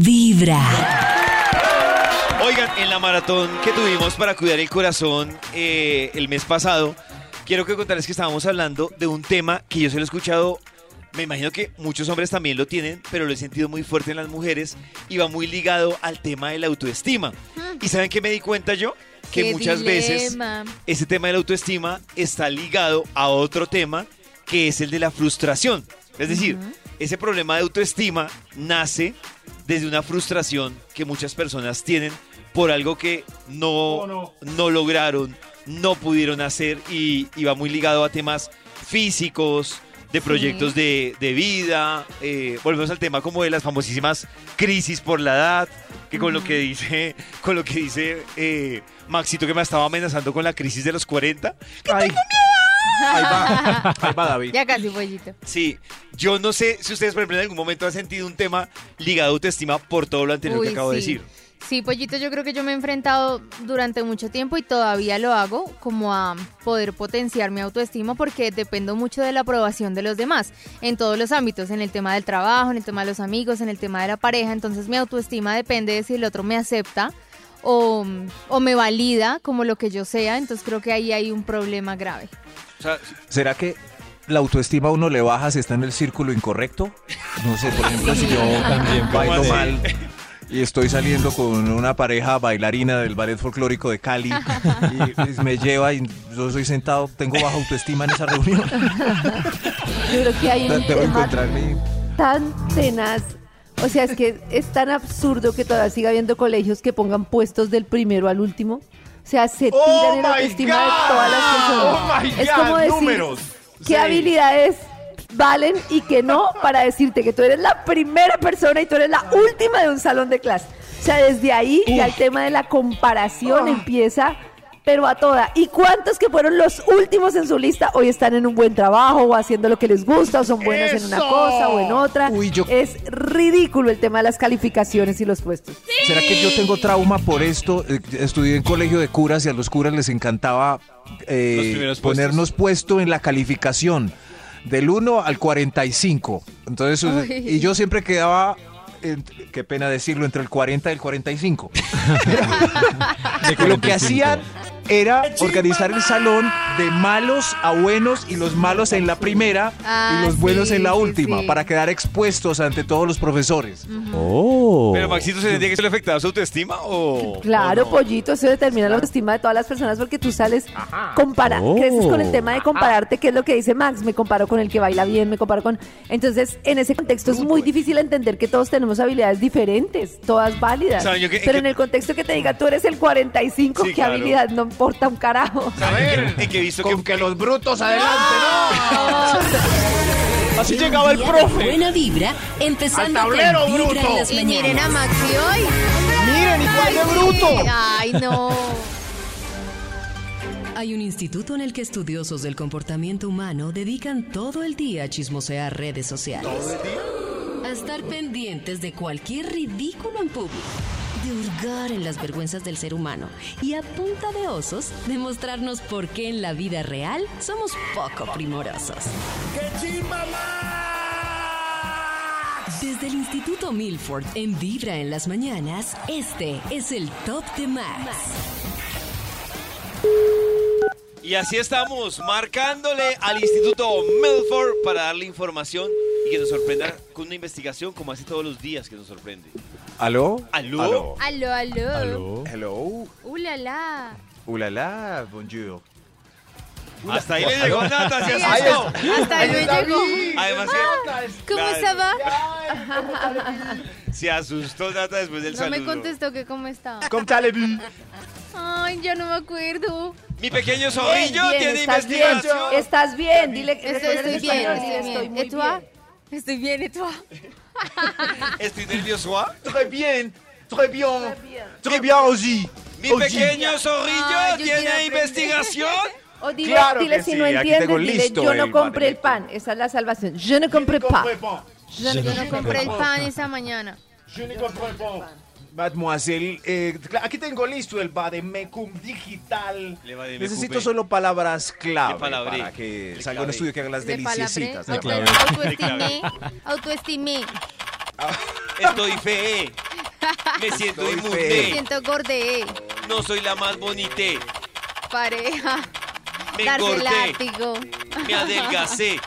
Vibra. Oigan, en la maratón que tuvimos para cuidar el corazón eh, el mes pasado, quiero que contarles que estábamos hablando de un tema que yo se lo he escuchado, me imagino que muchos hombres también lo tienen, pero lo he sentido muy fuerte en las mujeres y va muy ligado al tema de la autoestima. ¿Y saben qué me di cuenta yo? Que Qué muchas veces ese tema de la autoestima está ligado a otro tema que es el de la frustración. Es decir, ese problema de autoestima nace desde una frustración que muchas personas tienen por algo que no, no lograron, no pudieron hacer y, y va muy ligado a temas físicos, de proyectos de, de vida. eh, volvemos al tema como de las famosísimas crisis por la edad, que con lo que dice, con lo que dice eh, Maxito que me estaba amenazando con la crisis de los 40. Ay. Ahí va, ahí va David. Ya casi, pollito. Sí, yo no sé si ustedes, por ejemplo, en algún momento han sentido un tema ligado a autoestima por todo lo anterior Uy, que acabo de decir. Sí, pollito, yo creo que yo me he enfrentado durante mucho tiempo y todavía lo hago como a poder potenciar mi autoestima porque dependo mucho de la aprobación de los demás en todos los ámbitos, en el tema del trabajo, en el tema de los amigos, en el tema de la pareja. Entonces mi autoestima depende de si el otro me acepta o, o me valida como lo que yo sea. Entonces creo que ahí hay un problema grave. O sea, ¿Será que la autoestima a uno le baja si está en el círculo incorrecto? No sé, por ejemplo, si yo También, ¿cómo bailo así? mal y estoy saliendo con una pareja bailarina del ballet folclórico de Cali y, y me lleva y yo soy sentado, tengo baja autoestima en esa reunión. Yo creo que hay un tema tan tenaz. O sea, es que es tan absurdo que todavía siga habiendo colegios que pongan puestos del primero al último. O sea, se Oh tiran el autoestima de todas las personas. es como decir qué habilidades valen y que no para decirte que tú eres la primera persona y tú eres la última de un salón de clase. O sea, desde ahí ya el tema de la comparación empieza, pero a toda. ¿Y cuántos que fueron los últimos en su lista hoy están en un buen trabajo o haciendo lo que les gusta o son buenos en una cosa o en otra? Uy, yo- Es ridículo el tema de las calificaciones y los puestos. ¿Será que yo tengo trauma por esto? Eh, Estudié en colegio de curas y a los curas les encantaba eh, ponernos puesto en la calificación del 1 al 45. Entonces, Uy. y yo siempre quedaba, qué pena decirlo, entre el 40 y el 45. De Lo que 45. hacían era organizar el salón de malos a buenos y los malos en la primera Ah, y los buenos sí, en la última sí. para quedar expuestos ante todos los profesores. Oh. Pero Maxito, ¿se sentía que eso le afectaba su autoestima o...? Claro, o no? pollito, eso determina la autoestima de todas las personas porque tú sales compara, Oh. creces con el tema de compararte, que es lo que dice Max, me comparo con el que baila bien, me comparo con... Entonces, en ese contexto es muy difícil entender que todos tenemos habilidades diferentes, todas válidas. ¿Saben yo qué- Pero en el contexto que te diga, tú eres el 45, Sí, ¿qué claro. habilidad? No importa un carajo. ¿Saben en qué- en qué he visto que... que los brutos adelante, Así llegaba el profe. Buena vibra, empezando Al tablero, con Vibra bruto. en las Y miren a. Maxi hoy. Miren, igual de bruto. Ay, no. Hay un instituto en el que estudiosos del comportamiento humano dedican todo el día a chismosear redes sociales. A estar pendientes de cualquier ridículo en público. De hurgar en las vergüenzas del ser humano. Y a punta de osos, demostrarnos por qué en la vida real somos poco primorosos. Desde el Instituto Milford en Vibra en las mañanas, este es el Top de Max. Y así estamos, marcándole al Instituto Milford para darle información y que nos sorprenda con una investigación como hace todos los días que nos sorprende. ¿Aló? ¿Aló? Aló, aló. Aló. Hello. Uh, la, la. Ulala, bonjour. Hasta ahí le llegó Nata, se Ahí asustó. Hasta ahí me llegó. Además que ¿Cómo estaba? se asustó Nata después del No saludo. me contestó que cómo estaba. ¿Cómo allez-vous? Ay, ya no me acuerdo. Mi pequeño zorrillo Bien, tiene estás bien, investigación. estás bien, dile Estoy, en estoy bien, estoy dile, bien. estoy muy ¿Et toi? bien. Estoy bien, ¿et toi? Estoy nervioso. ¿ah? Très bien, très bien, très bien aussi. Mi pequeño zorrillo yo tiene investigación. O dile, Claro dile que si sí, no aquí entiendes, dile listo yo no compré el pan. Esa es la salvación. Je ne compré pas. Yo no compré el pan esa mañana. Mademoiselle, eh, aquí tengo listo el Bademecum digital. Necesito ve. solo palabras clave para que Le salga un estudio que haga las deliciecitas. Autoestimé, autoestimé. Estoy fe. Me siento Estoy Me siento gordé. No soy la más bonité. Pareja. Me engordé. látigo. Me adelgacé.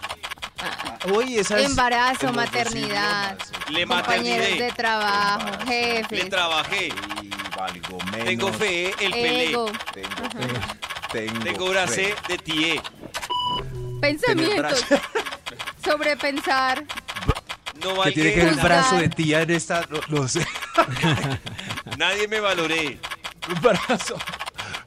Uy, esa es Embarazo, maternidad. Le Compañeros de trabajo. Le Jefes. trabajé. Y valgo menos. Tengo fe, el pelé. Ego. Tengo fe. Tengo, Tengo bracé fe. de tié. Pensamientos. Sobrepensar. No ¿Qué tiene que ver el brazo de tía en esta? No, no sé. Nadie me valoré. Un brazo.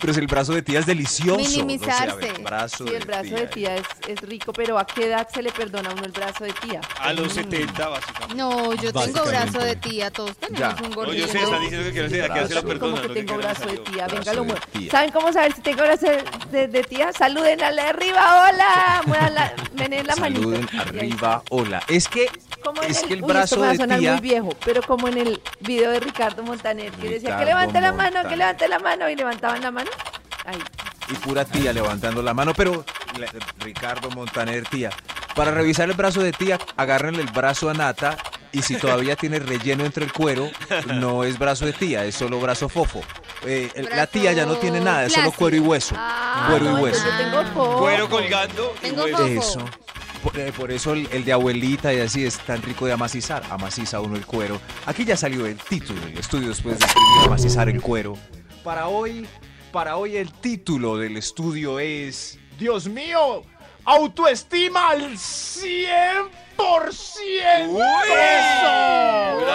Pero si el brazo de tía es delicioso. no sé, a ver, Minimizarse. brazo Sí, el brazo de tía es, es rico, pero ¿a qué edad se le perdona a uno el brazo de tía? A los 70, básicamente. No, yo tengo brazo de tía. Todos tenemos Ya. un No, gordito. yo sé, están diciendo que quiero decir, que se lo Como perdona. que lo tengo brazo de tía, venga, lo de muevo. ¿Saben cómo saber si tengo brazo de, de- de tía? Saluden a la de arriba, hola. Muevan la, menen la manita. Saluden arriba, hola. Es que, Como es que el uy, brazo esto me va a de sonar tía. muy viejo, pero como en el video de Ricardo Montaner, que decía que levante la mano, que levante la mano, y levantaban la mano. Ahí. y pura tía levantando la mano, pero la- Ricardo Montaner, tía. Para revisar el brazo de tía, agárrenle el brazo a Nata y si todavía tiene relleno entre el cuero, no es brazo de tía, es solo brazo fofo. Eh, el- la tía ya no tiene nada, es solo cuero y hueso. Ah, cuero no, y hueso. entonces yo tengo fofo. Cuero colgando. y Tengo hueso. Eso. Por, eh, por eso el, el de abuelita y así es tan rico de amacizar. Amaciza uno el cuero. Aquí ya salió el título del estudio después de escribir amacizar el cuero. Para hoy, para hoy el título del estudio es Dios mío, autoestima al 100%. ¡Uy! ¡Eso!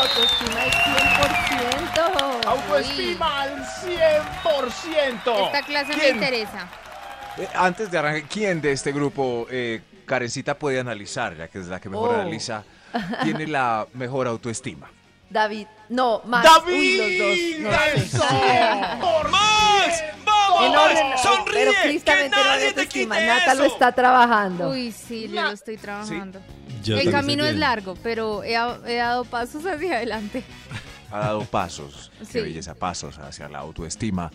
Autoestima al 100%. Autoestima al 100%. Esta clase me interesa. Eh, antes de arrancar, ¿quién de este grupo, eh, Karencita, puede analizar, ya que es la que mejor Oh. analiza, tiene la mejor autoestima? David, no, Max. David Uy, los dos. No. 100%. ¡Max! ¡Vamos, En Max! orden, ¡Sonríe! pero ¡Que tristemente no nadie te quite Nata lo está trabajando. Uy, sí, yo lo estoy trabajando. Yo El camino es largo, pero he, he dado pasos hacia adelante. Ha dado pasos, Sí. qué belleza, pasos hacia la autoestima.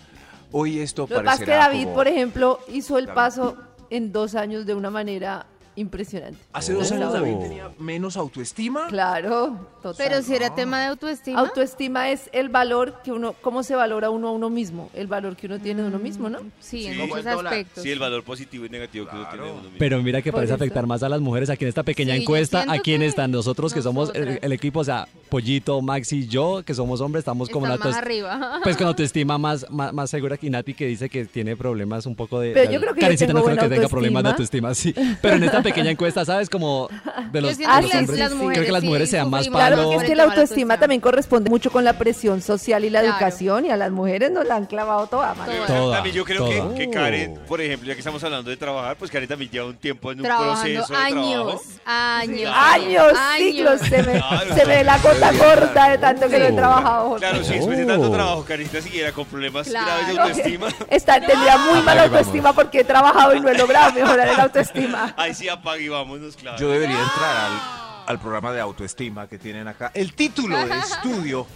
Hoy esto Lo que pasa es que parecerá David, como- por ejemplo, hizo el David. paso en dos años de una manera impresionante. Hace dos Oh. años David tenía menos autoestima. Claro, total. Pero si era tema de autoestima. Autoestima es el valor que uno, cómo se valora uno a uno mismo, el valor que uno tiene de uno mismo, ¿no? Sí, en muchos aspectos. Sí, el valor positivo y negativo que uno tiene de uno mismo. Pero mira que Por parece eso. afectar más a las mujeres aquí en esta pequeña Sí, encuesta. ¿A quién que están nosotros que somos el, equipo? O sea, Pollito, Maxi y yo, que somos hombres, estamos como Están una más arriba. Pues con autoestima más, más, más segura que Nati que dice que tiene problemas un poco de... Pero yo creo que yo Karencita tengo no creo que buena tenga problemas de autoestima, sí. Pero en esta pequeña encuesta, ¿sabes? Como de los, de que los las- hombres. las creo que las sí mujeres sean más Claro, porque es que la la autoestima también corresponde mucho con la presión social y la Claro. educación y a las mujeres nos la han clavado toda, man. Toda. Toda, también yo creo que, toda. que Karen, por ejemplo, ya que estamos hablando de trabajar, pues Karen también lleva un tiempo en un Trabajando proceso de años, trabajo. años. Años, siglos, se me, Claro. se me ve la gota corta de tanto que lo he trabajado. Claro, si después de tanto Oh. trabajo, Karencita siguiera con problemas Claro. graves de autoestima, Está, tendría muy mala autoestima porque he trabajado y no he logrado mejorar el autoestima. ahí sí apague y vámonos, claro. Yo debería entrar al, al programa de autoestima que tienen acá. El título de estudio.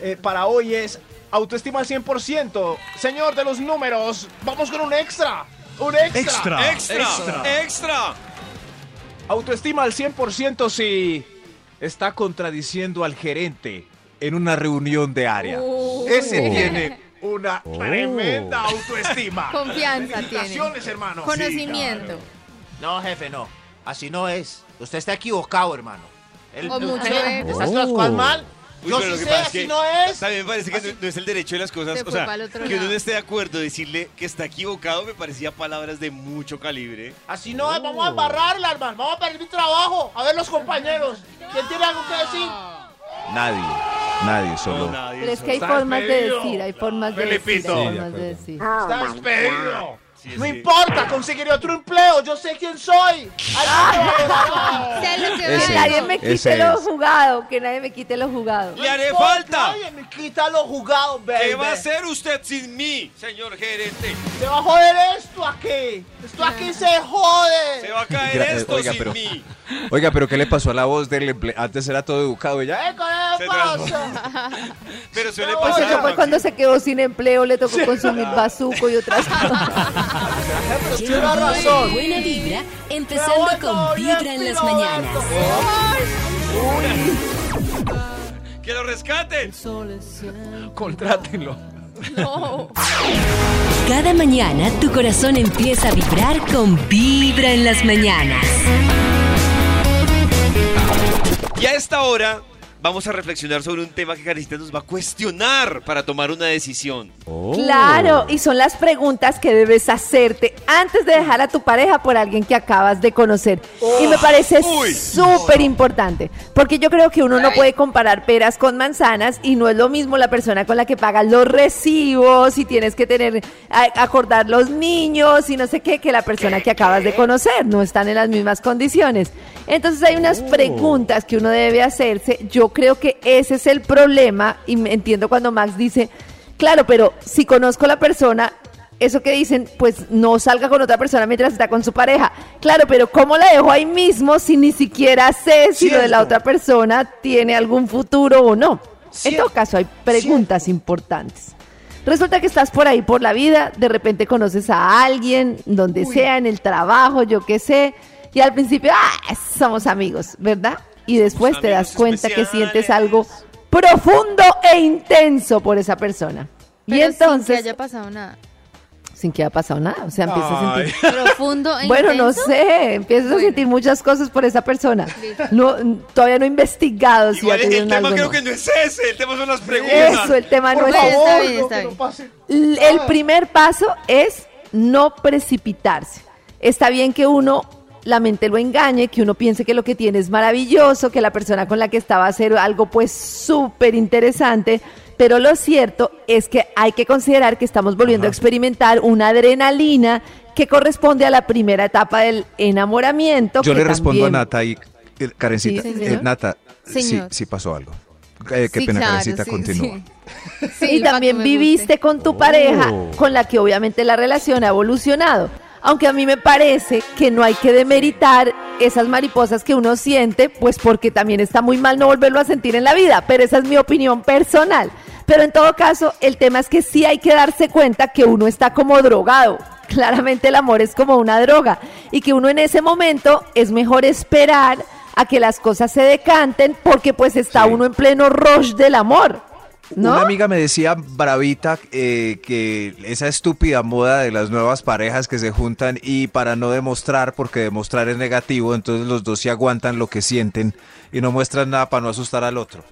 Eh, para hoy es autoestima al 100%. Señor de los números, vamos con un extra. Un extra. ¡Extra! ¡Extra! Autoestima al 100% si está contradiciendo al gerente en una reunión de área. Uy. Ese tiene Una tremenda autoestima. Confianza tiene. Hermano. Conocimiento. No, jefe, no. Así no es. Usted está equivocado, hermano. El- O mucho usted de- está haciendo las cosas mal. Uy, Yo sí sé, así que no es. También me parece que no, no es el derecho de las cosas. Se O sea, que uno no esté de acuerdo, decirle que está equivocado me parecía palabras de mucho calibre. Así no es. Vamos a embarrarla, hermano. Vamos a perder mi trabajo. A ver los compañeros. ¿Quién tiene algo que decir? Nadie, nadie, solo. No, nadie. Pero es que hay formas de decir, hay formas de decir, Felipito. hay Sí, de formas de decir. Está despedido. Sí, No sí. importa, conseguiré otro empleo. Yo sé quién soy. Ay, lo que Ese nadie me quite lo es. jugado, que nadie me quite lo jugado. ¡Le haré falta! Nadie me quita los jugados, baby. ¿Qué va a hacer usted sin mí, señor gerente? Se va a joder esto aquí. Esto aquí se jode. Se va a caer esto oiga, sin pero- mí. Oiga, pero ¿qué le pasó a la voz del empleado? Antes era todo educado y ya. ¿Eh, ¿Qué Se pasa? Pero suele Pero pasar. eso fue Maxi. cuando se quedó sin empleo, le tocó consumir bazuco y otras cosas. Tiene razón. Buena vibra, empezando con Vibra en las mañanas. ¡Que lo rescaten! Contrátenlo. No. Cada mañana tu corazón empieza a vibrar con Vibra en las mañanas. Y a esta hora vamos a reflexionar sobre un tema que Karencita nos va a cuestionar para tomar una decisión. Claro, y son las preguntas que debes hacerte antes de dejar a tu pareja por alguien que acabas de conocer. y me parece Uy. súper importante, porque yo creo que uno no puede comparar peras con manzanas y no es lo mismo la persona con la que pagas los recibos y tienes que tener, acordar los niños y no sé qué, que la persona que acabas de conocer. No están en las mismas condiciones. Entonces hay unas preguntas que uno debe hacerse. Yo creo que ese es el problema y me entiendo cuando Max dice, claro, pero si conozco a la persona, eso que dicen, pues no salga con otra persona mientras está con su pareja. Claro, pero ¿cómo la dejo ahí mismo si ni siquiera sé si lo de la otra persona tiene algún futuro o no? En todo caso, hay preguntas importantes. Resulta que estás por ahí por la vida, de repente conoces a alguien, donde sea, en el trabajo, yo qué sé, y al principio, ah, somos amigos, ¿verdad? Y después te das cuenta que especiales. sientes algo profundo e intenso por esa persona. y Pero entonces, sin que haya pasado nada. sin que haya pasado nada, o sea, empiezas a sentir Profundo e bueno, no intenso. sé, empiezas a Bueno. sentir muchas cosas por esa persona. No, todavía no he investigado si Igual el tuvieron tema algo creo no. que no es ese, el tema son las preguntas. Eso, el tema no Por es ese. está favor, bien, no, está que no bien. El primer paso es no precipitarse. Está bien que uno, la mente lo engañe, que uno piense que lo que tiene es maravilloso, que la persona con la que está va a ser algo pues súper interesante, pero lo cierto es que hay que considerar que estamos volviendo a experimentar una adrenalina que corresponde a la primera etapa del enamoramiento. Yo le respondo también- a Nata y eh, Karencita. Sí, eh. Nata, sí, Señor. sí pasó algo. Eh, qué Sí, pena, claro, Karencita, sí, continúa. sí. Sí, y también viviste con tu pareja, Oh. con la que obviamente la relación ha evolucionado. Aunque a mí me parece que no hay que demeritar esas mariposas que uno siente, pues porque también está muy mal no volverlo a sentir en la vida, pero esa es mi opinión personal. Pero en todo caso, el tema es que sí hay que darse cuenta que uno está como drogado. Claramente el amor es como una droga y que uno en ese momento es mejor esperar a que las cosas se decanten porque pues está Sí. uno en pleno rush del amor. ¿No? Una amiga me decía, bravita, eh, que esa estúpida moda de las nuevas parejas que se juntan y para no demostrar, porque demostrar es negativo, entonces los dos se aguantan lo que sienten y no muestran nada para no asustar al otro.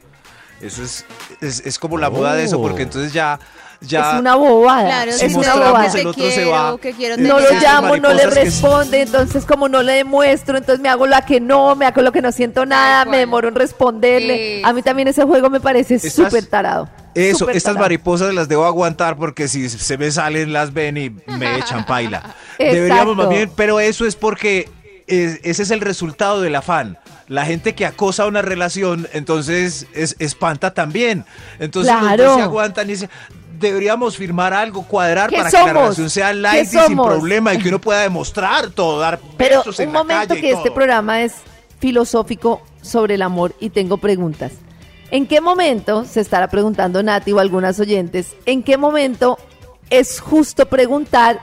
Eso es, es, es como la moda de eso, porque entonces ya... ya es una bobada. Claro, es si una bobada. que el otro se quiero, va. que quiero No lo llamo, no le que- responde, entonces como no le demuestro, entonces me hago la que no, me hago lo que no siento nada, me demoro en responderle. A mí también ese juego me parece súper tarado. Eso, estas tarado. mariposas las debo aguantar porque si se me salen las ven y me echan paila. Deberíamos más bien, pero eso es porque es- ese es el resultado del afán. La gente que acosa una relación, entonces es, espanta también. Entonces los Claro. dos se aguantan y dicen, deberíamos firmar algo, cuadrar ¿Qué para que la relación sea ¿Qué light y sin problema y que uno pueda demostrar todo, dar Pero besos en un la momento y que este programa es filosófico sobre el amor y tengo preguntas. ¿En qué momento, se estará preguntando Nati o algunas oyentes, en qué momento es justo preguntar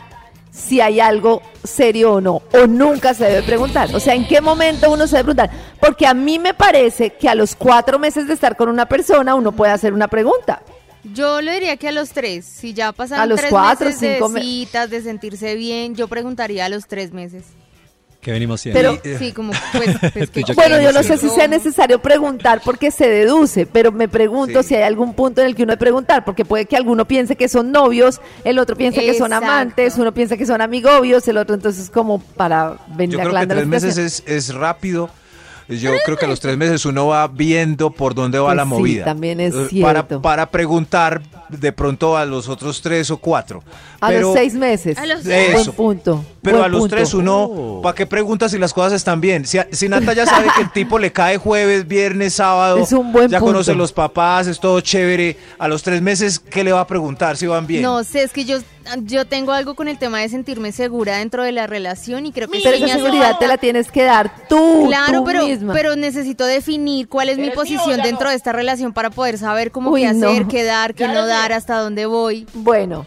si hay algo serio o no? O nunca se debe preguntar. O sea, ¿en qué momento uno se debe preguntar? Porque a mí me parece que a los cuatro meses de estar con una persona uno puede hacer una pregunta. Yo le diría que a los tres, si ya pasaron A los tres cuatro, meses cinco de citas, de sentirse bien, yo preguntaría a los tres meses. ¿Qué venimos siendo? Pero- Sí, como pues, pues, que- Yo Bueno, yo no que sé si sea necesario preguntar porque se deduce, pero me pregunto Sí. si hay algún punto en el que uno debe preguntar, porque puede que alguno piense que son novios, el otro piensa que son amantes, uno piensa que son amigobios, el otro entonces como para venir Yo creo que tres meses es, es rápido. Yo creo que a los tres meses uno va viendo por dónde va Pues la sí, movida. también es Eh, Para, cierto. para preguntar de pronto a los otros tres o cuatro. A Pero- los seis meses. A los seis. Buen Eso. punto. Pero buen a los punto. tres uno, ¿para qué pregunta si las cosas están bien? Si, si Nata ya sabe que el tipo le cae jueves, viernes, sábado, Es un buen ya punto. conoce los papás, es todo chévere, a los tres meses, ¿qué le va a preguntar si van bien? No sé, es que yo, yo tengo algo con el tema de sentirme segura dentro de la relación y creo que Pero esa seguridad te la tienes que dar tú, Claro, tú pero, misma. pero necesito definir cuál es mi ¿Eres mío o posición dentro no? de esta relación para poder saber cómo Uy, qué hacer, no. qué dar, qué Ya no dar, hasta dónde voy. Bueno,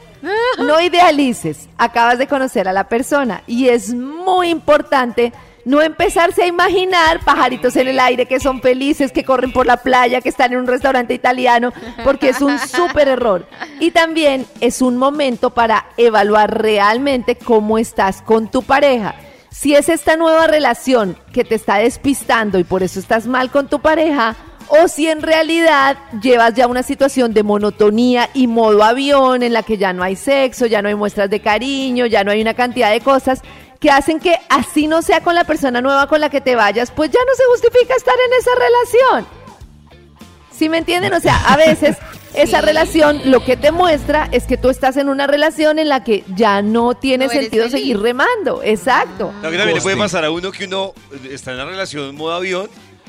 no idealices. Acabas de conocer a la persona y es muy importante no empezarse a imaginar pajaritos en el aire que son felices, que corren por la playa, que están en un restaurante italiano, porque es un súper error. Y también es un momento para evaluar realmente cómo estás con tu pareja. Si es esta nueva relación que te está despistando y por eso estás mal con tu pareja, o si en realidad llevas ya una situación de monotonía y modo avión en la que ya no hay sexo, ya no hay muestras de cariño, ya no hay una cantidad de cosas que hacen que así no sea con la persona nueva con la que te vayas, pues ya no se justifica estar en esa relación. ¿Sí me entienden? O sea, a veces esa relación lo que te muestra es que tú estás en una relación en la que ya no tiene sentido seguir remando. Exacto. Lo que también le puede pasar a uno que uno está en una relación en modo avión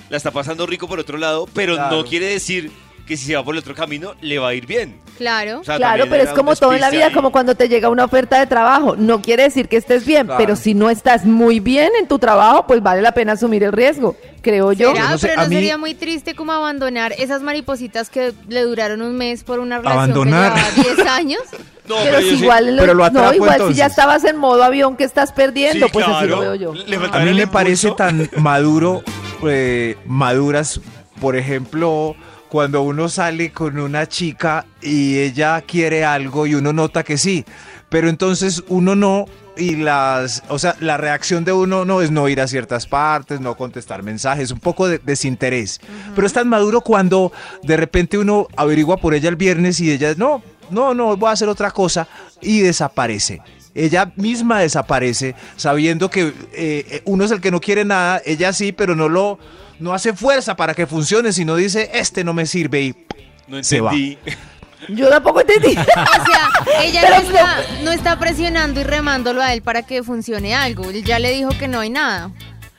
la está pasando rico por otro lado, pero no quiere decir que si se va por el otro camino le va a ir bien. Claro. claro, pero es como todo en la vida, como cuando te llega una oferta de trabajo. No quiere decir que estés bien, pero si no estás muy bien en tu trabajo, pues vale la pena asumir el riesgo, creo yo. pero no sería muy triste como abandonar esas maripositas que le duraron un mes por una relación que llevaba 10 años. No, pero, si igual, no, igual si ya estabas en modo avión que estás perdiendo, pues así lo veo yo. a mí me parece tan maduro, eh, maduras, por ejemplo cuando uno sale con una chica y ella quiere algo y uno nota que sí, pero entonces uno no y las, o sea, la reacción de uno no es no ir a ciertas partes, no contestar mensajes, un poco de desinterés. Pero es tan maduro cuando de repente uno averigua por ella el viernes y ella no, no, no, voy a hacer otra cosa y desaparece. Ella misma desaparece sabiendo que eh, uno es el que no quiere nada, ella sí, pero no lo no hace fuerza para que funcione, sino dice, este no me sirve y no entendí. Yo tampoco entendí. o sea, ella no está, presionando y remándolo a él para que funcione algo. Él ya le dijo que no hay nada.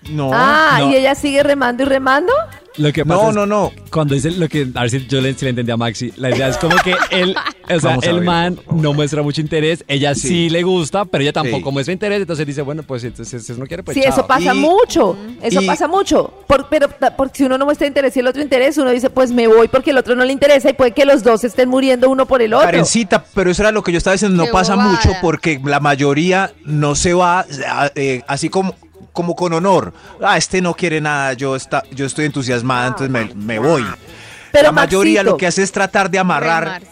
No. Ah, ¿y ella sigue remando y remando? Lo que pasa no, no, no. Cuando dice lo que, a ver si yo le, le entendí a Maxi, la idea es como que él, o sea, el man no muestra mucho interés, ella sí, le gusta, pero ella tampoco muestra interés, entonces dice, bueno, pues entonces si no quiere, pues Sí, eso pasa mucho, eso pasa mucho, pero porque si uno no muestra interés y el otro interés, uno dice, pues me voy porque el otro no le interesa y puede que los dos estén muriendo uno por el otro. Karencita, pero eso era lo que yo estaba diciendo, no pasa mucho porque la mayoría no se va, eh, así como como con honor. Ah, este no quiere nada, yo, está, yo estoy entusiasmada, entonces me, me voy. Pero la mayoría lo que hace es tratar de amarrar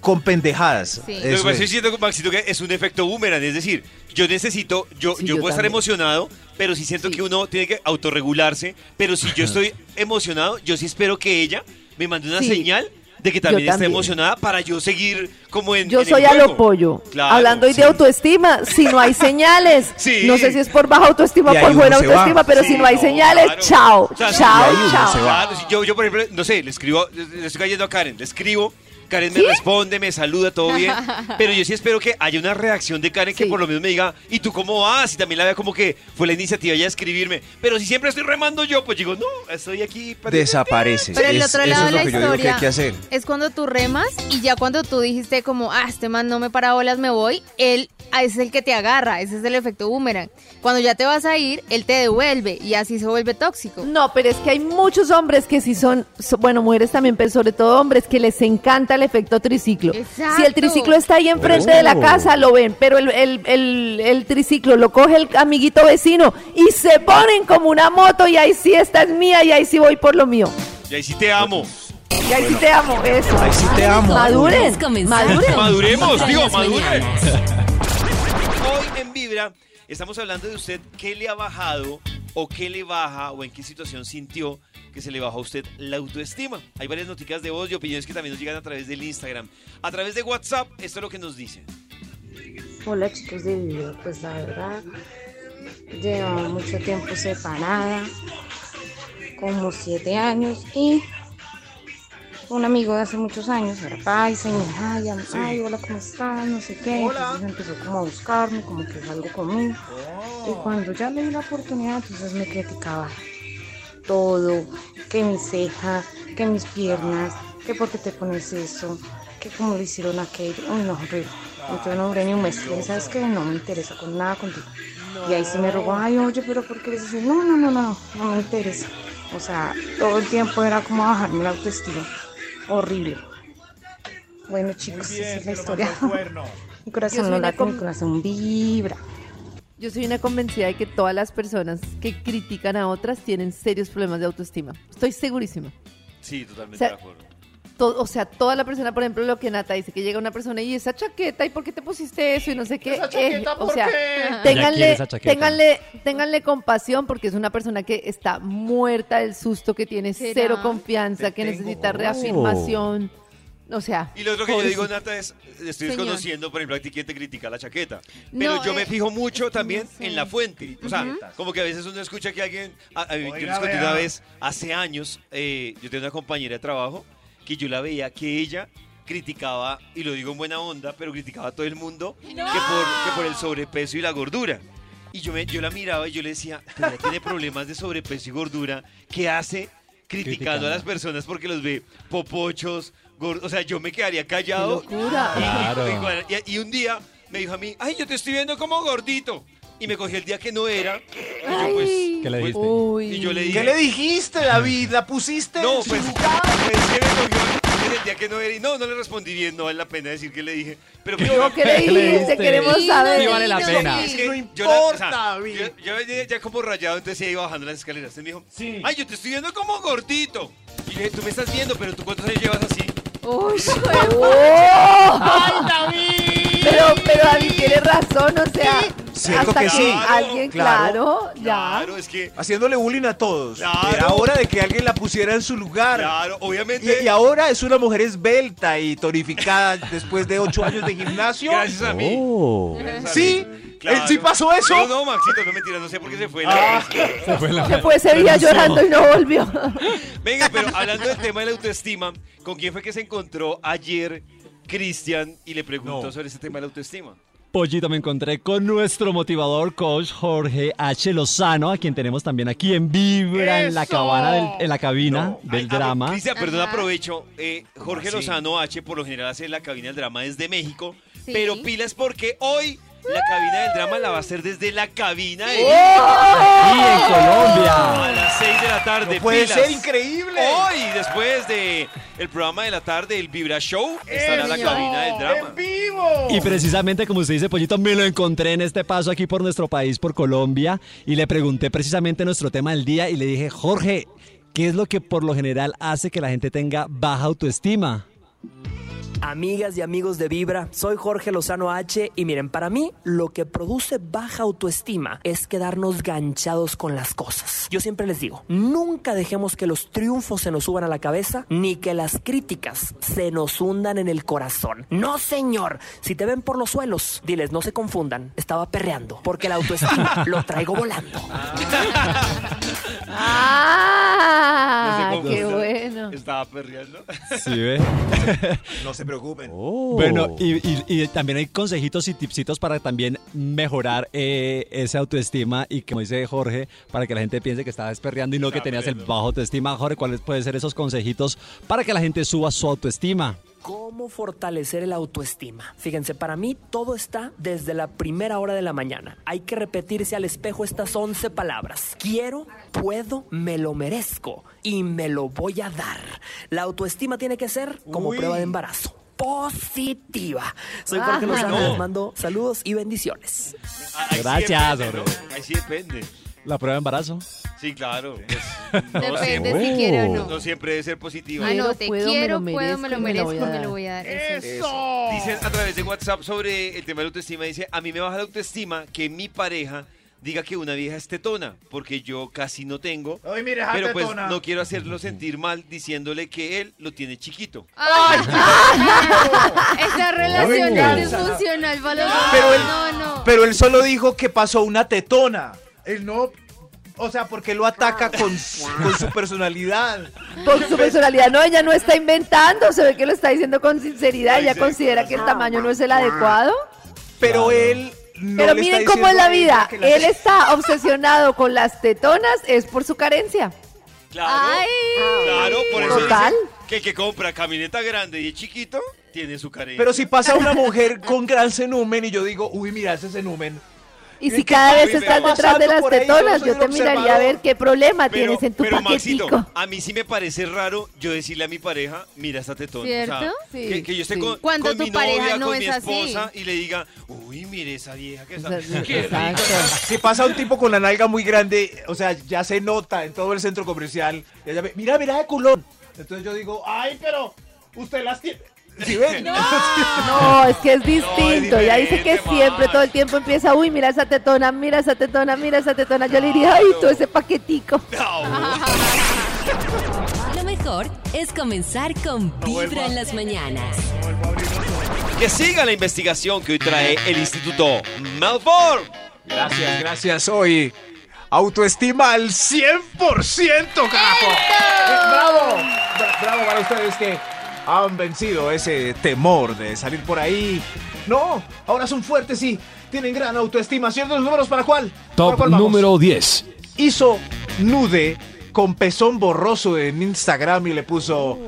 con pendejadas. Sí. Lo que siento, Maxito, que es un efecto boomerang. Es decir, yo necesito, yo, yo, puedo estar emocionado, pero sí siento que uno tiene que autorregularse. Pero si yo estoy emocionado, yo sí espero que ella me mande una señal de que también, está emocionada para yo seguir como en. Yo soy a lo pollo. Hablando hoy de autoestima, si no hay señales, no sé si es por baja autoestima o por buena autoestima, pero si no hay señales, chao, chao, chao. Yo, yo, por ejemplo, no sé, le escribo, le estoy cayendo a Karen, le escribo Karen me responde, me saluda, todo bien. Pero yo sí espero que haya una reacción de Karen que por lo menos me diga, ¿y tú cómo vas? Y también la vea como que fue la iniciativa ya de escribirme. Pero si siempre estoy remando yo, pues digo, no, estoy aquí. Para Desapareces. Pero el otro lado de la historia es cuando tú remas y ya cuando tú dijiste como, ah, este man no me para bolas, me voy, él es el que te agarra, ese es el efecto boomerang. Cuando ya te vas a ir, él te devuelve y así se vuelve tóxico. No, pero es que hay muchos hombres que sí son, bueno, mujeres también, pero sobre todo hombres que les encanta el efecto triciclo. Si el triciclo está ahí enfrente de la casa, lo ven, pero el, triciclo lo coge el amiguito vecino y se ponen como una moto y ahí sí esta es mía y ahí sí voy por lo mío. Y ahí sí te amo. Y ahí sí te amo, eso. Ahí sí te amo. Maduren, maduren. Maduremos, digo, maduren. Hoy en Vibra estamos hablando de usted, qué le ha bajado o qué le baja o en qué situación sintió que se le bajó a usted la autoestima. Hay varias noticias de voz y opiniones que también nos llegan a través del Instagram. A través de WhatsApp, esto es lo que nos dicen. Hola chicos de video, pues la verdad, llevo mucho tiempo separada, como siete años y un amigo de hace muchos años era paisa y me dijo, ay, ay, hola, ¿cómo estás? No sé qué. Entonces empezó como a buscarme, como que es algo conmigo. Y oh. cuando ya le di la oportunidad, entonces me criticaba todo, que mi ceja, que mis piernas, que por qué te pones eso, que como le hicieron aquello, uy no, horrible. Entonces no duré ni un mes, y sabes que no me interesa con nada contigo. Y ahí se me rogó, ay, oye, pero ¿por qué le dices? No, no, no, no, no me interesa. O sea, todo el tiempo era como bajarme la autoestima. Horrible. Bueno, chicos, esa es la historia. mi corazón no late, mi corazón vibra. Yo soy una convencida de que todas las personas que critican a otras tienen serios problemas de autoestima. Estoy segurísima. Sí, totalmente de acuerdo o sea, toda la persona, por ejemplo, lo que Nata dice, que llega una persona y esa chaqueta, ¿y por qué te pusiste eso? Y no sé qué. ¿Esa chaqueta, o sea, ténganle, ténganle, compasión porque es una persona que está muerta del susto, que tiene cero confianza, que necesita reafirmación. O sea. Y lo otro que yo digo, Nata, es, estoy desconociendo, por ejemplo, a ti quien te critica la chaqueta. Pero yo me eh, fijo mucho también en la fuente. O sea, como que a veces uno escucha que alguien. A, yo les conté una vez, hace años, eh, yo tengo una compañera de trabajo que yo la veía que ella criticaba, y lo digo en buena onda, pero criticaba a todo el mundo que, por, por el sobrepeso y la gordura. Y yo, me, yo la miraba y yo le decía, ella tiene problemas de sobrepeso y gordura, ¿qué hace criticando a las personas porque los ve popochos, gordos? O sea, yo me quedaría callado. Y, y, un día me dijo a mí, ay, yo te estoy viendo como gordito y me cogí el día que no era. Y yo, pues, ¿Qué le pues, y yo le dije, ¿Qué le dijiste, David? ¿La pusiste? No, pues, pues que me cogió el día que no era. Y no, no le respondí bien, no vale la pena decir que le dije. Pero ¿Qué, ¿Qué le dijiste? Queremos saber. Sí vale la pena. Es que no importa, David. Yo, yo, ya como rayado, entonces iba bajando las escaleras. Entonces me dijo, sí. ay, yo te estoy viendo como gordito. Y le dije, tú me estás viendo, pero tú cuántos años llevas así. Uy. ¡Ay, David! Pero, pero David tiene razón, o sea. Cierto hasta que, sí. Alguien, claro, ya. Claro, es que. Haciéndole bullying a todos. Era hora de que alguien la pusiera en su lugar. Claro, obviamente. Y, ahora es una mujer esbelta y tonificada después de ocho años de gimnasio. Gracias a mí. Oh. Sí. ¿Sí pasó eso? No, no, Maxito, no mentira, no sé por qué se fue. Ah. se fue, la... se fue ese día llorando y no volvió. Venga, pero hablando del tema de la autoestima, ¿con quién fue que se encontró ayer Cristian y le preguntó sobre ese tema de la autoestima. Pollito, me encontré con nuestro motivador coach Jorge H. Lozano, a quien tenemos también aquí en Vibra, en la, cabana en la cabina del drama. Cristian, perdón, aprovecho. Eh, Jorge ah, Lozano H, por lo general hace la cabina del drama desde México, pero pilas porque hoy la cabina del drama la va a hacer desde la cabina de ¡Oh! en Colombia. A las 6 de la tarde. puede ser increíble. Hoy, después de el programa de la tarde, el Vibra Show, estará la cabina del drama. ¡En vivo! Y precisamente, como usted dice, Pollito, me lo encontré en este paso aquí por nuestro país, por Colombia, y le pregunté precisamente nuestro tema del día y le dije, Jorge, ¿qué es lo que por lo general hace que la gente tenga baja autoestima? Amigas y amigos de Vibra, soy Jorge Lozano H y miren, para mí lo que produce baja autoestima es quedarnos ganchados con las cosas. Yo siempre les digo, nunca dejemos que los triunfos se nos suban a la cabeza ni que las críticas se nos hundan en el corazón. No, señor, si te ven por los suelos, diles, no se confundan, estaba perreando, porque la autoestima lo traigo volando. ah, qué bueno. Estaba perreando. Sí, ve. no se preocupen. Oh. Bueno, y, también hay consejitos y tipsitos para también mejorar eh, esa autoestima y como dice Jorge, para que la gente piense que estabas perreando y no que tenías el bajo autoestima. Jorge, ¿cuáles pueden ser esos consejitos para que la gente suba su autoestima? ¿Cómo fortalecer el autoestima? Fíjense, para mí todo está desde la primera hora de la mañana. Hay que repetirse al espejo estas 11 palabras. Quiero, puedo, me lo merezco y me lo voy a dar. La autoestima tiene que ser como prueba de embarazo positiva. Soy Jorge Lozano, les mando saludos y bendiciones. Gracias, Ahí sí depende. ¿La prueba de embarazo? Sí, claro. Depende si quiere o no. No siempre debe ser positivo. Ah, no, te quiero, puedo, me lo merezco, me lo voy a dar. Eso. Dicen a través de WhatsApp sobre el tema de la autoestima, dice, a mí me baja la autoestima que mi pareja diga que una vieja es tetona, porque yo casi no tengo. Ay, mire, pero pues tetona. no quiero hacerlo sentir mal diciéndole que él lo tiene chiquito. Ay, Esa relación es disfuncional, pero él, no, no. Pero él solo dijo que pasó una tetona. Él no o sea, porque lo ataca con, con, su personalidad. Con su personalidad. No, ella no está inventando. Se ve que lo está diciendo con sinceridad. Ella considera que el tamaño no es el adecuado. Pero él pero miren cómo es la vida. Él está obsesionado con las tetonas, es por su carencia. Claro, claro, por eso Total. que el que compra camioneta grande y es chiquito, tiene su carencia. Pero si pasa una mujer con gran cenumen y yo digo, uy, mira ese cenumen, Y si cada vez estás detrás de las tetonas, yo, te miraría a ver qué problema tienes en tu pero, paquetico. a mí sí me parece raro yo decirle a mi pareja, mira esta tetona. ¿Cierto? sí, que, yo esté con, Cuando tu mi pareja novia, no con es mi esposa así. y le diga, uy, mire esa vieja que está... Si pasa un tipo con la nalga muy grande, o sea, ya se nota en todo el centro comercial. y ella ve, mira, mira de culón. Entonces yo digo, ay, pero usted las tiene. ¿Sí ven? No, es que es distinto. ya dice que siempre, todo el tiempo empieza, uy, mira esa tetona, mira esa tetona, mira esa tetona. Yo le diría, ay, todo ese paquetico. Lo mejor es comenzar con Vibra en las mañanas. Que siga la investigación que hoy trae el Instituto Melbourne. Gracias, gracias. Hoy, autoestima al 100%, carajo. Eh, ¡Bravo! Bra- Bravo para ustedes que han vencido ese temor de salir por ahí. No, ahora son fuertes y tienen gran autoestima. ¿Ciertos números para cuál? ¿Para Top cuál vamos? número 10. hizo nude con pezón borroso en Instagram y le puso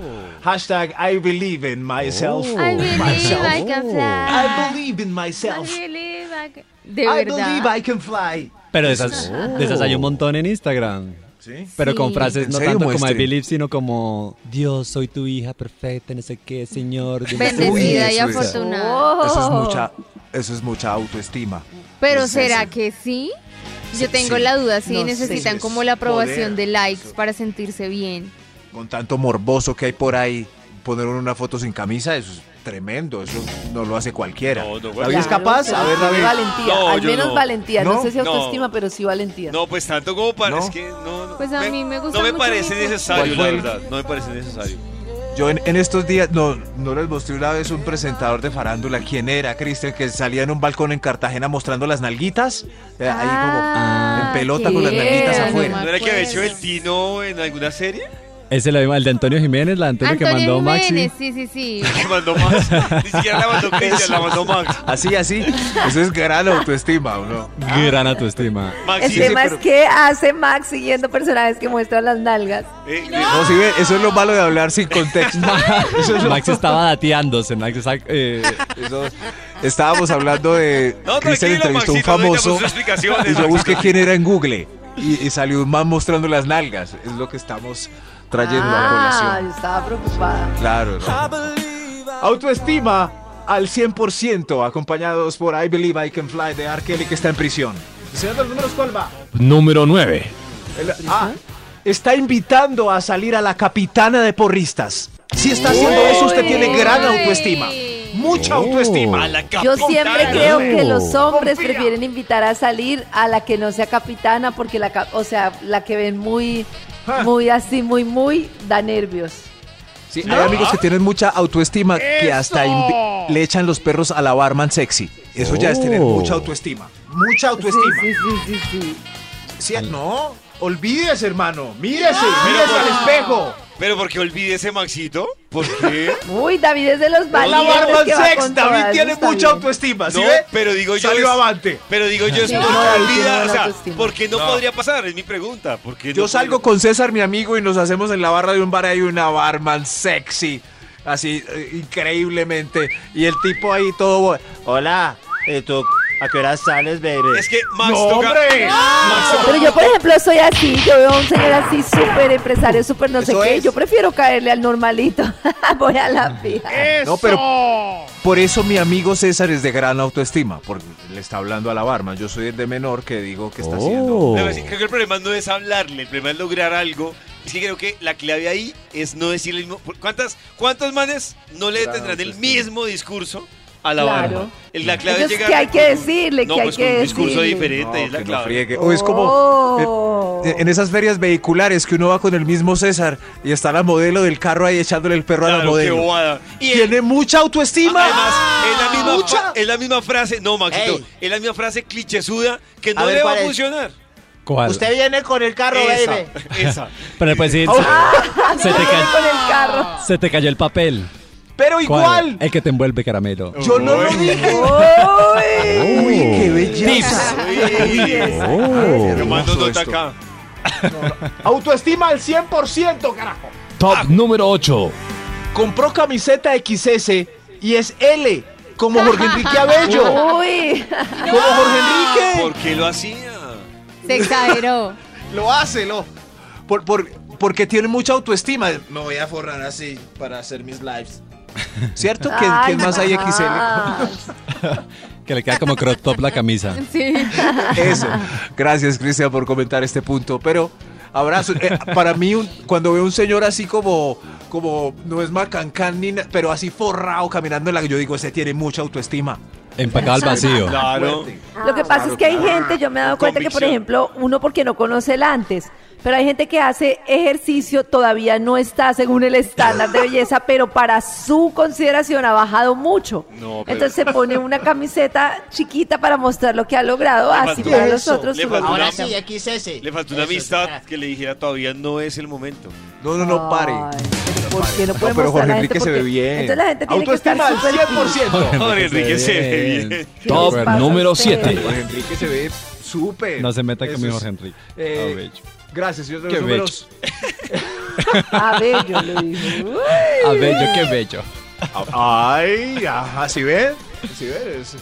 hashtag I believe in myself. I believe myself. I can fly. I believe in I myself. believe I can- De I believe I can fly. Pero de esas, de esas hay un montón en Instagram. ¿Sí? Pero con frases ¿En no serio? tanto como I Muestre. believe, sino como Dios, soy tu hija perfecta, no sé qué, Señor. Bendecida y eso es. afortunada. Eso es Oh. mucha, eso es mucha autoestima. Pero ¿será eso. que sí? Yo tengo sí. la duda, sí No sé. necesitan Es como la aprobación poder. de likes para sentirse bien. Con tanto morboso que hay por ahí, poner una foto sin camisa, eso es tremendo. Eso no lo hace cualquiera. No, no, ¿David es capaz? A ver, David. Valentía, No, al menos no. valentía. No, ¿No? sé si No. autoestima, pero sí valentía. No, pues tanto como para... ¿No? Es que no, no. Pues a mí me gusta No me mucho parece necesario, ¿Cuál la verdad. No me parece necesario. Yo en, en estos días, no, no les mostré una vez un presentador de farándula. ¿Quién era, Cristian? Que salía en un balcón en Cartagena mostrando las nalguitas. Eh, ahí Ah, como en pelota con las nalguitas afuera. ¿No era que había hecho el Tino en alguna serie? Ese es el de Antonio Jiménez, la Antonio, que mandó Jiménez, Maxi. sí, sí, sí. Que mandó Max. Ni siquiera la mandó Cristian, la mandó Max. Así, así. Eso es gran autoestima, ¿o no? Gran autoestima. Maxi, El tema pero- es que hace Max siguiendo personajes que muestran las nalgas. eh, No, sí, ve, eso es lo malo de hablar sin contexto. Eso es lo- Max estaba dateándose, Max está, eh, eso- Estábamos hablando de. No, Cristian entrevistó a un no famoso. Y yo busqué quién era en Google. Y, y salió un man mostrando las nalgas. Es lo que estamos trayendo a Ah, colación. yo estaba preocupada. Claro, ¿no? Autoestima al 100%, acompañados por I Believe I Can Fly de R. Kelly, que está en prisión. Señor de los números, ¿cuál va? número 9. El- ah, está invitando a salir a la capitana de porristas. Si está haciendo eso, usted tiene gran Uy. autoestima. Mucha autoestima. a la Yo siempre creo que los hombres Confía. prefieren invitar a salir a la que no sea capitana porque la, o sea, la que ven muy. muy así, muy, muy, da nervios. Sí, hay amigos que tienen mucha autoestima que hasta invi- le echan los perros a la barman sexy. Eso ya es tener Oh. mucha autoestima. Mucha Sí, autoestima. sí, sí, sí, sí. Sí, no, olvídese, hermano. Mírese, mírese al espejo. Pero porque olvide ese Maxito. ¿Por qué? Uy, David es de los La valientes va sex, con David todas, tiene mucha bien. autoestima. ¿sí No, ve? pero digo yo. Salió es- avante. Pero digo yo, es porque no, olvida. O sea. ¿por qué no, No. podría pasar? Es mi pregunta. ¿Por qué no Yo salgo podría? con César, mi amigo, y nos hacemos en la barra de un bar. Hay una barman sexy, así eh, increíblemente. Y el tipo ahí todo. Hola, eh, ¿tú a qué hora sales, baby? Es que Max ¡No, toca. hombre! Max toca- Pero yo, por ejemplo, soy así. Yo veo a un señor así, súper empresario, súper no sé Eso qué. es. Yo prefiero caerle al normalito. Voy a la fija. No, pero por eso mi amigo César es de gran autoestima, porque le está hablando a la barman. Yo soy el de menor que digo que está haciendo. Oh. No, es que creo que el problema no es hablarle, el problema es lograr algo. Es que creo que la clave ahí es no decirle el mismo. ¿Cuántas, ¿Cuántos manes no le tendrán el mismo discurso a la Claro. barba? El- La clave es Entonces. ¿qué hay que decirle? No, ¿Qué hay pues que con un discurso decirle? diferente, No, es la que no clave. friegue. O es como Oh. eh, en esas ferias vehiculares que uno va con el mismo César y está la modelo del carro ahí echándole el perro a la Claro, qué modelo. bobada. Y Tiene mucha autoestima. Además, es la misma, Mucha. es la misma frase, no, Maxito, Ey. es la misma frase clichésuda que no A ver, le va ¿cuál a es? funcionar. ¿Cuál? Usted viene con el carro, esa, baby. esa. Pero pues sí, Ah, se, te no, ca- con el carro. se te cayó el papel. Pero ¿Cuál? igual. El que te envuelve caramelo. Yo no lo dije. Uy. Uy, qué belleza. Uy, Yo mando nota acá. Autoestima al 100%, carajo. Top número 8. Compró camiseta XS y es L. como Jorge Enrique Abello. Uy. Como Jorge Enrique. ¿Por qué lo hacía? Se exageró. Lo hace, lo. Por, por, porque tiene mucha autoestima. Me voy a forrar así para hacer mis lives. ¿Cierto? ¿Quién, Ay, quién más hay. XL? Que le queda como crop top la camisa. Sí. Eso. Gracias, Cristian, por comentar este punto. Pero, abrazo. Eh, para mí, un- cuando veo un señor así como, como, no es macancán ni na- pero así forrado caminando en la yo digo, ese tiene mucha autoestima. Empacado al vacío. Claro. Lo que pasa es que hay gente, yo me he dado cuenta que, por ejemplo, uno porque no conoce el antes, pero hay gente que hace ejercicio, todavía no está según el estándar de belleza, pero para su consideración ha bajado mucho. No, pero- Entonces se pone una camiseta chiquita para mostrar lo que ha logrado, Le así para los otros. le faltó una- Ahora sí, XS. Le faltó una Eso, amistad que le dijera todavía no es el momento. No, no, no, pare. ¿Por qué no puede pero Jorge la Enrique gente? se ve bien. Entonces la gente tiene que estar al súper 100%. Jorge Enrique se ve bien. Top número ustedes? 7. Jorge Enrique se ve súper. No se meta conmigo, es- Jorge Enrique. Eh, Ah. Gracias, señor de Qué los números. A ver, yo lo digo. Uy. Ah, bello, qué bello. Ay, ajá, ¿sí ven? ¿Sí ven? Es-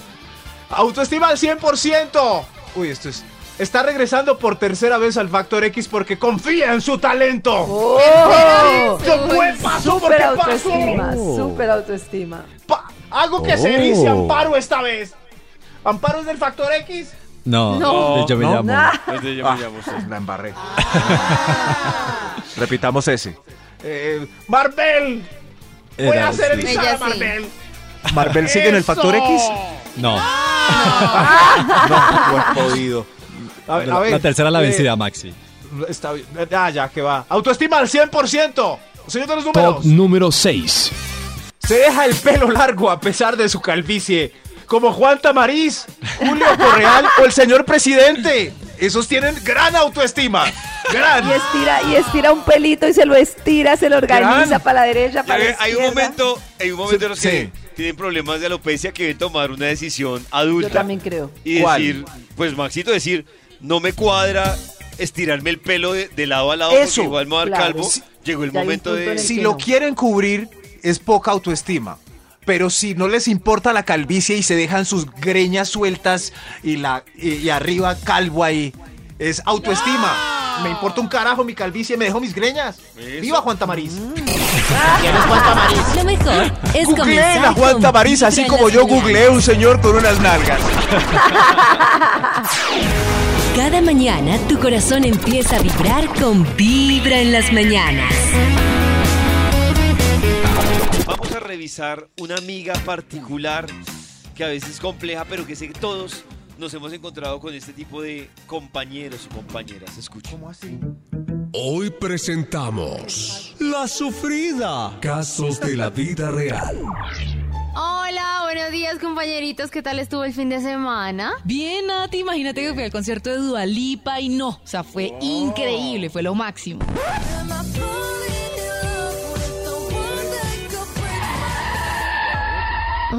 Autoestima al 100%. Uy, esto es... Está regresando por tercera vez al Factor X porque confía en su talento. ¡Oh! ¡Esto fue pasó porque pasó! autoestima, Oh. súper autoestima. Pa- algo que se Oh. dice Amparo esta vez. ¿Amparo es del Factor X? No, No. yo me ¿No? llamo. Entonces yo Ah, me llamo usted. la embarré. Repitamos ese. Eh, Marvel. Voy a hacer así. Elisa Ella sí. Marvel. ¿Marvel sigue en el Factor. X? No, No, no he podido. A ver, a la, ver, la tercera la eh, vencida, Maxi. Está bien. Ah, ya, que va. Autoestima al 100%. Señor de los números. Top número 6. Se deja el pelo largo a pesar de su calvicie. Como Juan Tamariz, Julio Correal o el señor presidente. Esos tienen gran autoestima. Gran. Y estira, y estira un pelito y se lo estira, se lo organiza Gran. para la derecha, para la Ya, Hay un izquierda. momento, hay un momento en los que Sí. tienen problemas de alopecia que deben tomar una decisión Yo adulta también creo. y ¿Cuál? decir, pues Maxito decir, no me cuadra estirarme el pelo de, de lado a lado Eso, porque igual me va a dar claro. calvo. Sí. Llegó el Ya momento de el Si lo no. quieren cubrir, es poca autoestima. Pero si no les importa la calvicie y se dejan sus greñas sueltas y, la, y, y arriba calvo ahí, es autoestima. Me importa un carajo mi calvicie, me dejo mis greñas. Eso. ¡Viva Juan Tamariz! ¿Quién es Juan Tamariz? Lo mejor es Googleen comenzar a Juan Tamariz así como yo googleé un señor con unas nalgas. Cada mañana tu corazón empieza a vibrar con Vibra en las mañanas. Vamos a revisar una amiga particular que a veces es compleja, pero que sé que todos nos hemos encontrado con este tipo de compañeros o compañeras. Escuchen. ¿Cómo así? Hoy presentamos La Sufrida. Casos de la vida real. Hola, buenos días compañeritos, ¿qué tal estuvo el fin de semana? Bien, Nati, imagínate que fui al concierto de Dualipa y no, o sea, fue increíble, fue lo máximo.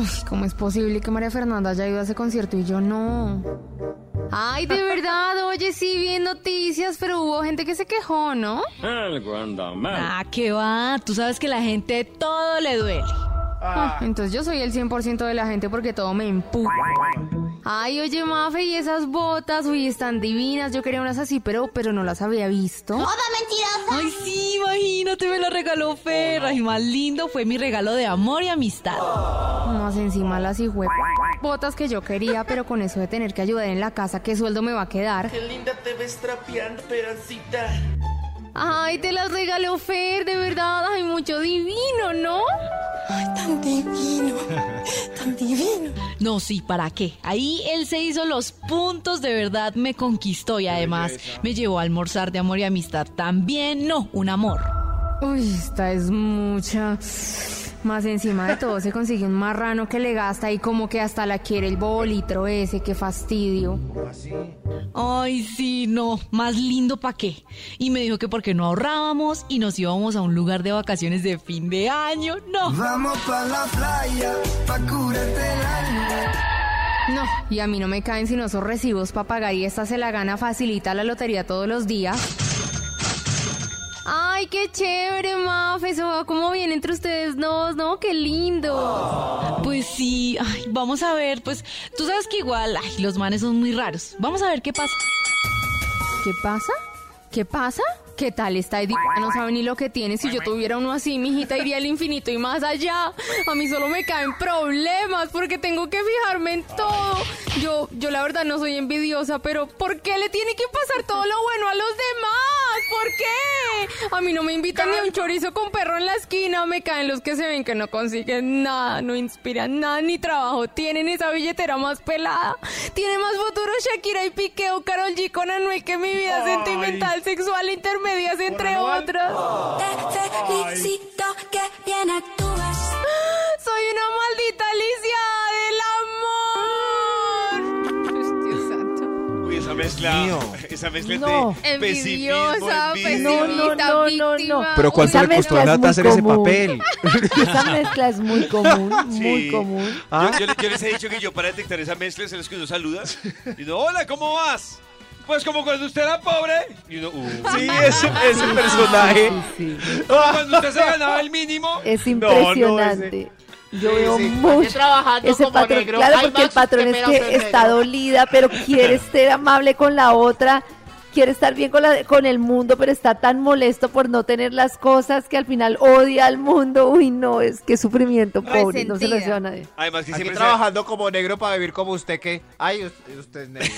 Uy, ¿cómo es posible que María Fernanda haya ido a ese concierto y yo no? Ay, de verdad, oye, sí, vi en noticias, pero hubo gente que se quejó, ¿no? Ah, qué va, tú sabes que la gente todo le duele. Ah, entonces yo soy el 100% de la gente porque todo me empuja. Ay, oye, Mafe, y esas botas, uy, están divinas. Yo quería unas así, pero, pero no las había visto. Ay, sí, imagínate, me la regaló Ferra y más lindo fue mi regalo de amor y amistad. Más encima las hijue botas que yo quería, pero con eso de tener que ayudar en la casa, ¿qué sueldo me va a quedar? Qué linda te ves trapeando, perancita. Ay, te las regaló Fer, de verdad. Ay, mucho divino, ¿no? No, sí, ¿para qué? Ahí él se hizo los puntos, de verdad me conquistó y además me llevó a almorzar de amor y amistad. También, no, un amor. Uy, esta es mucha. Más encima de todo se consigue un marrano que le gasta y como que hasta la quiere el bolitro ese, qué fastidio. Ay, sí, no, más lindo pa' qué. Y me dijo que porque no ahorrábamos y nos íbamos a un lugar de vacaciones de fin de año. No. Vamos pa' la playa, pa' curarte el alma. No, y a mí no me caen sino esos recibos y esta se la gana facilita la lotería todos los días. Ay, qué chévere, Maf. Eso va como bien entre ustedes dos, ¿no? Qué lindo. Pues sí, ay, vamos a ver. Pues tú sabes que igual, ay, los manes son muy raros. Vamos a ver qué pasa. ¿Qué pasa? ¿Qué pasa? ¿Qué tal está Edith? No sabe ni lo que tiene. Si yo tuviera uno así, mi hijita iría al infinito y más allá. A mí solo me caen problemas porque tengo que fijarme en todo. Yo, yo la verdad no soy envidiosa, pero ¿por qué le tiene que pasar todo lo bueno a los demás? ¿Por qué? A mí no me invitan ni a un chorizo con perro en la esquina. Me caen los que se ven que no consiguen nada, no inspiran nada, ni trabajo. Tienen esa billetera más pelada. Tiene más futuro Shakira y Piqué o Karol G con Anuel que mi vida sentimental, sexual e medias, entre otras. Te felicito que bien actúas. Soy una maldita Alicia del amor. Esa mezcla, esa mezcla no. de envidiosa, no, no, no, no, no. Pero ¿cuánto le costó a Nata hacer ese papel? esa mezcla es muy común, muy común. ¿Ah? Yo, yo, les he dicho que yo para detectar esa mezcla es los que uno saluda y digo, hola, ¿cómo vas? Pues como cuando usted era pobre. Y uno, uh. Sí, ese, ese personaje. Sí, sí, cuando usted se ganaba el mínimo. Es impresionante. Yo veo mucho ese patrón. Claro, porque el patrón es que está dolida, pero quiere ser amable con la otra quiere estar bien con, la, con el mundo, pero está tan molesto por no tener las cosas que al final odia al mundo. Uy, no, es que sufrimiento, pobre, no se lo deseo a nadie. Además, que siempre trabajando como negro para vivir como usted que, ay, usted, es negro.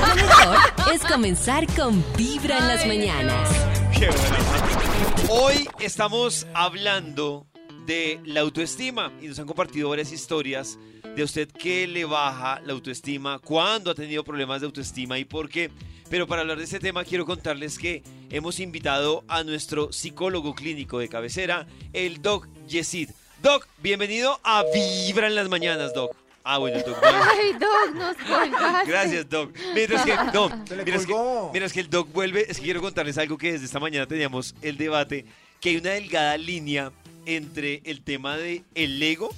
Lo mejor es comenzar con Vibra en las mañanas. Qué bueno. Hoy estamos hablando de la autoestima y nos han compartido varias historias de usted que le baja la autoestima, cuándo ha tenido problemas de autoestima y por qué. Pero para hablar de este tema quiero contarles que hemos invitado a nuestro psicólogo clínico de cabecera, el Doc Yesid. Doc, bienvenido a Vibra en las mañanas, Doc. Ah, bueno, Doc. Ay, Doc, nos colgaste. Gracias, Doc. Mientras que, Doc, mientras que, mientras que el Doc vuelve, es que quiero contarles algo que desde esta mañana teníamos el debate, que hay una delgada línea entre el tema de el ego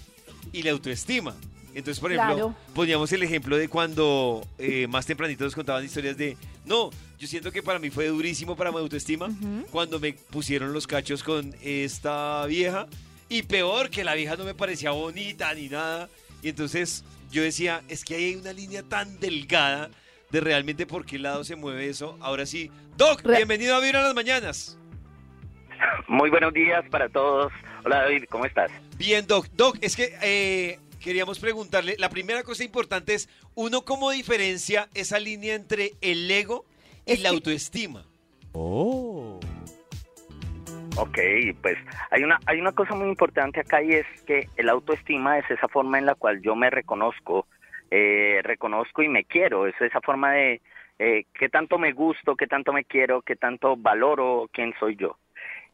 y la autoestima. Entonces, por ejemplo, poníamos el ejemplo de cuando eh, más tempranito nos contaban historias de, no, yo siento que para mí fue durísimo para mi autoestima cuando me pusieron los cachos con esta vieja y peor que la vieja no me parecía bonita ni nada. Y entonces yo decía, es que hay una línea tan delgada de realmente por qué lado se mueve eso. Ahora sí, Doc, bienvenido a Vivir a las Mañanas. Muy buenos días para todos. Hola David, ¿cómo estás? Bien, Doc. Doc, es que eh, queríamos preguntarle, la primera cosa importante es, uno cómo diferencia esa línea entre el ego y la autoestima. Oh. Ok, pues hay una, hay una cosa muy importante acá y es que el autoestima es esa forma en la cual yo me reconozco, eh, reconozco y me quiero, es esa forma de eh, qué tanto me gusto, qué tanto me quiero, qué tanto valoro quién soy yo.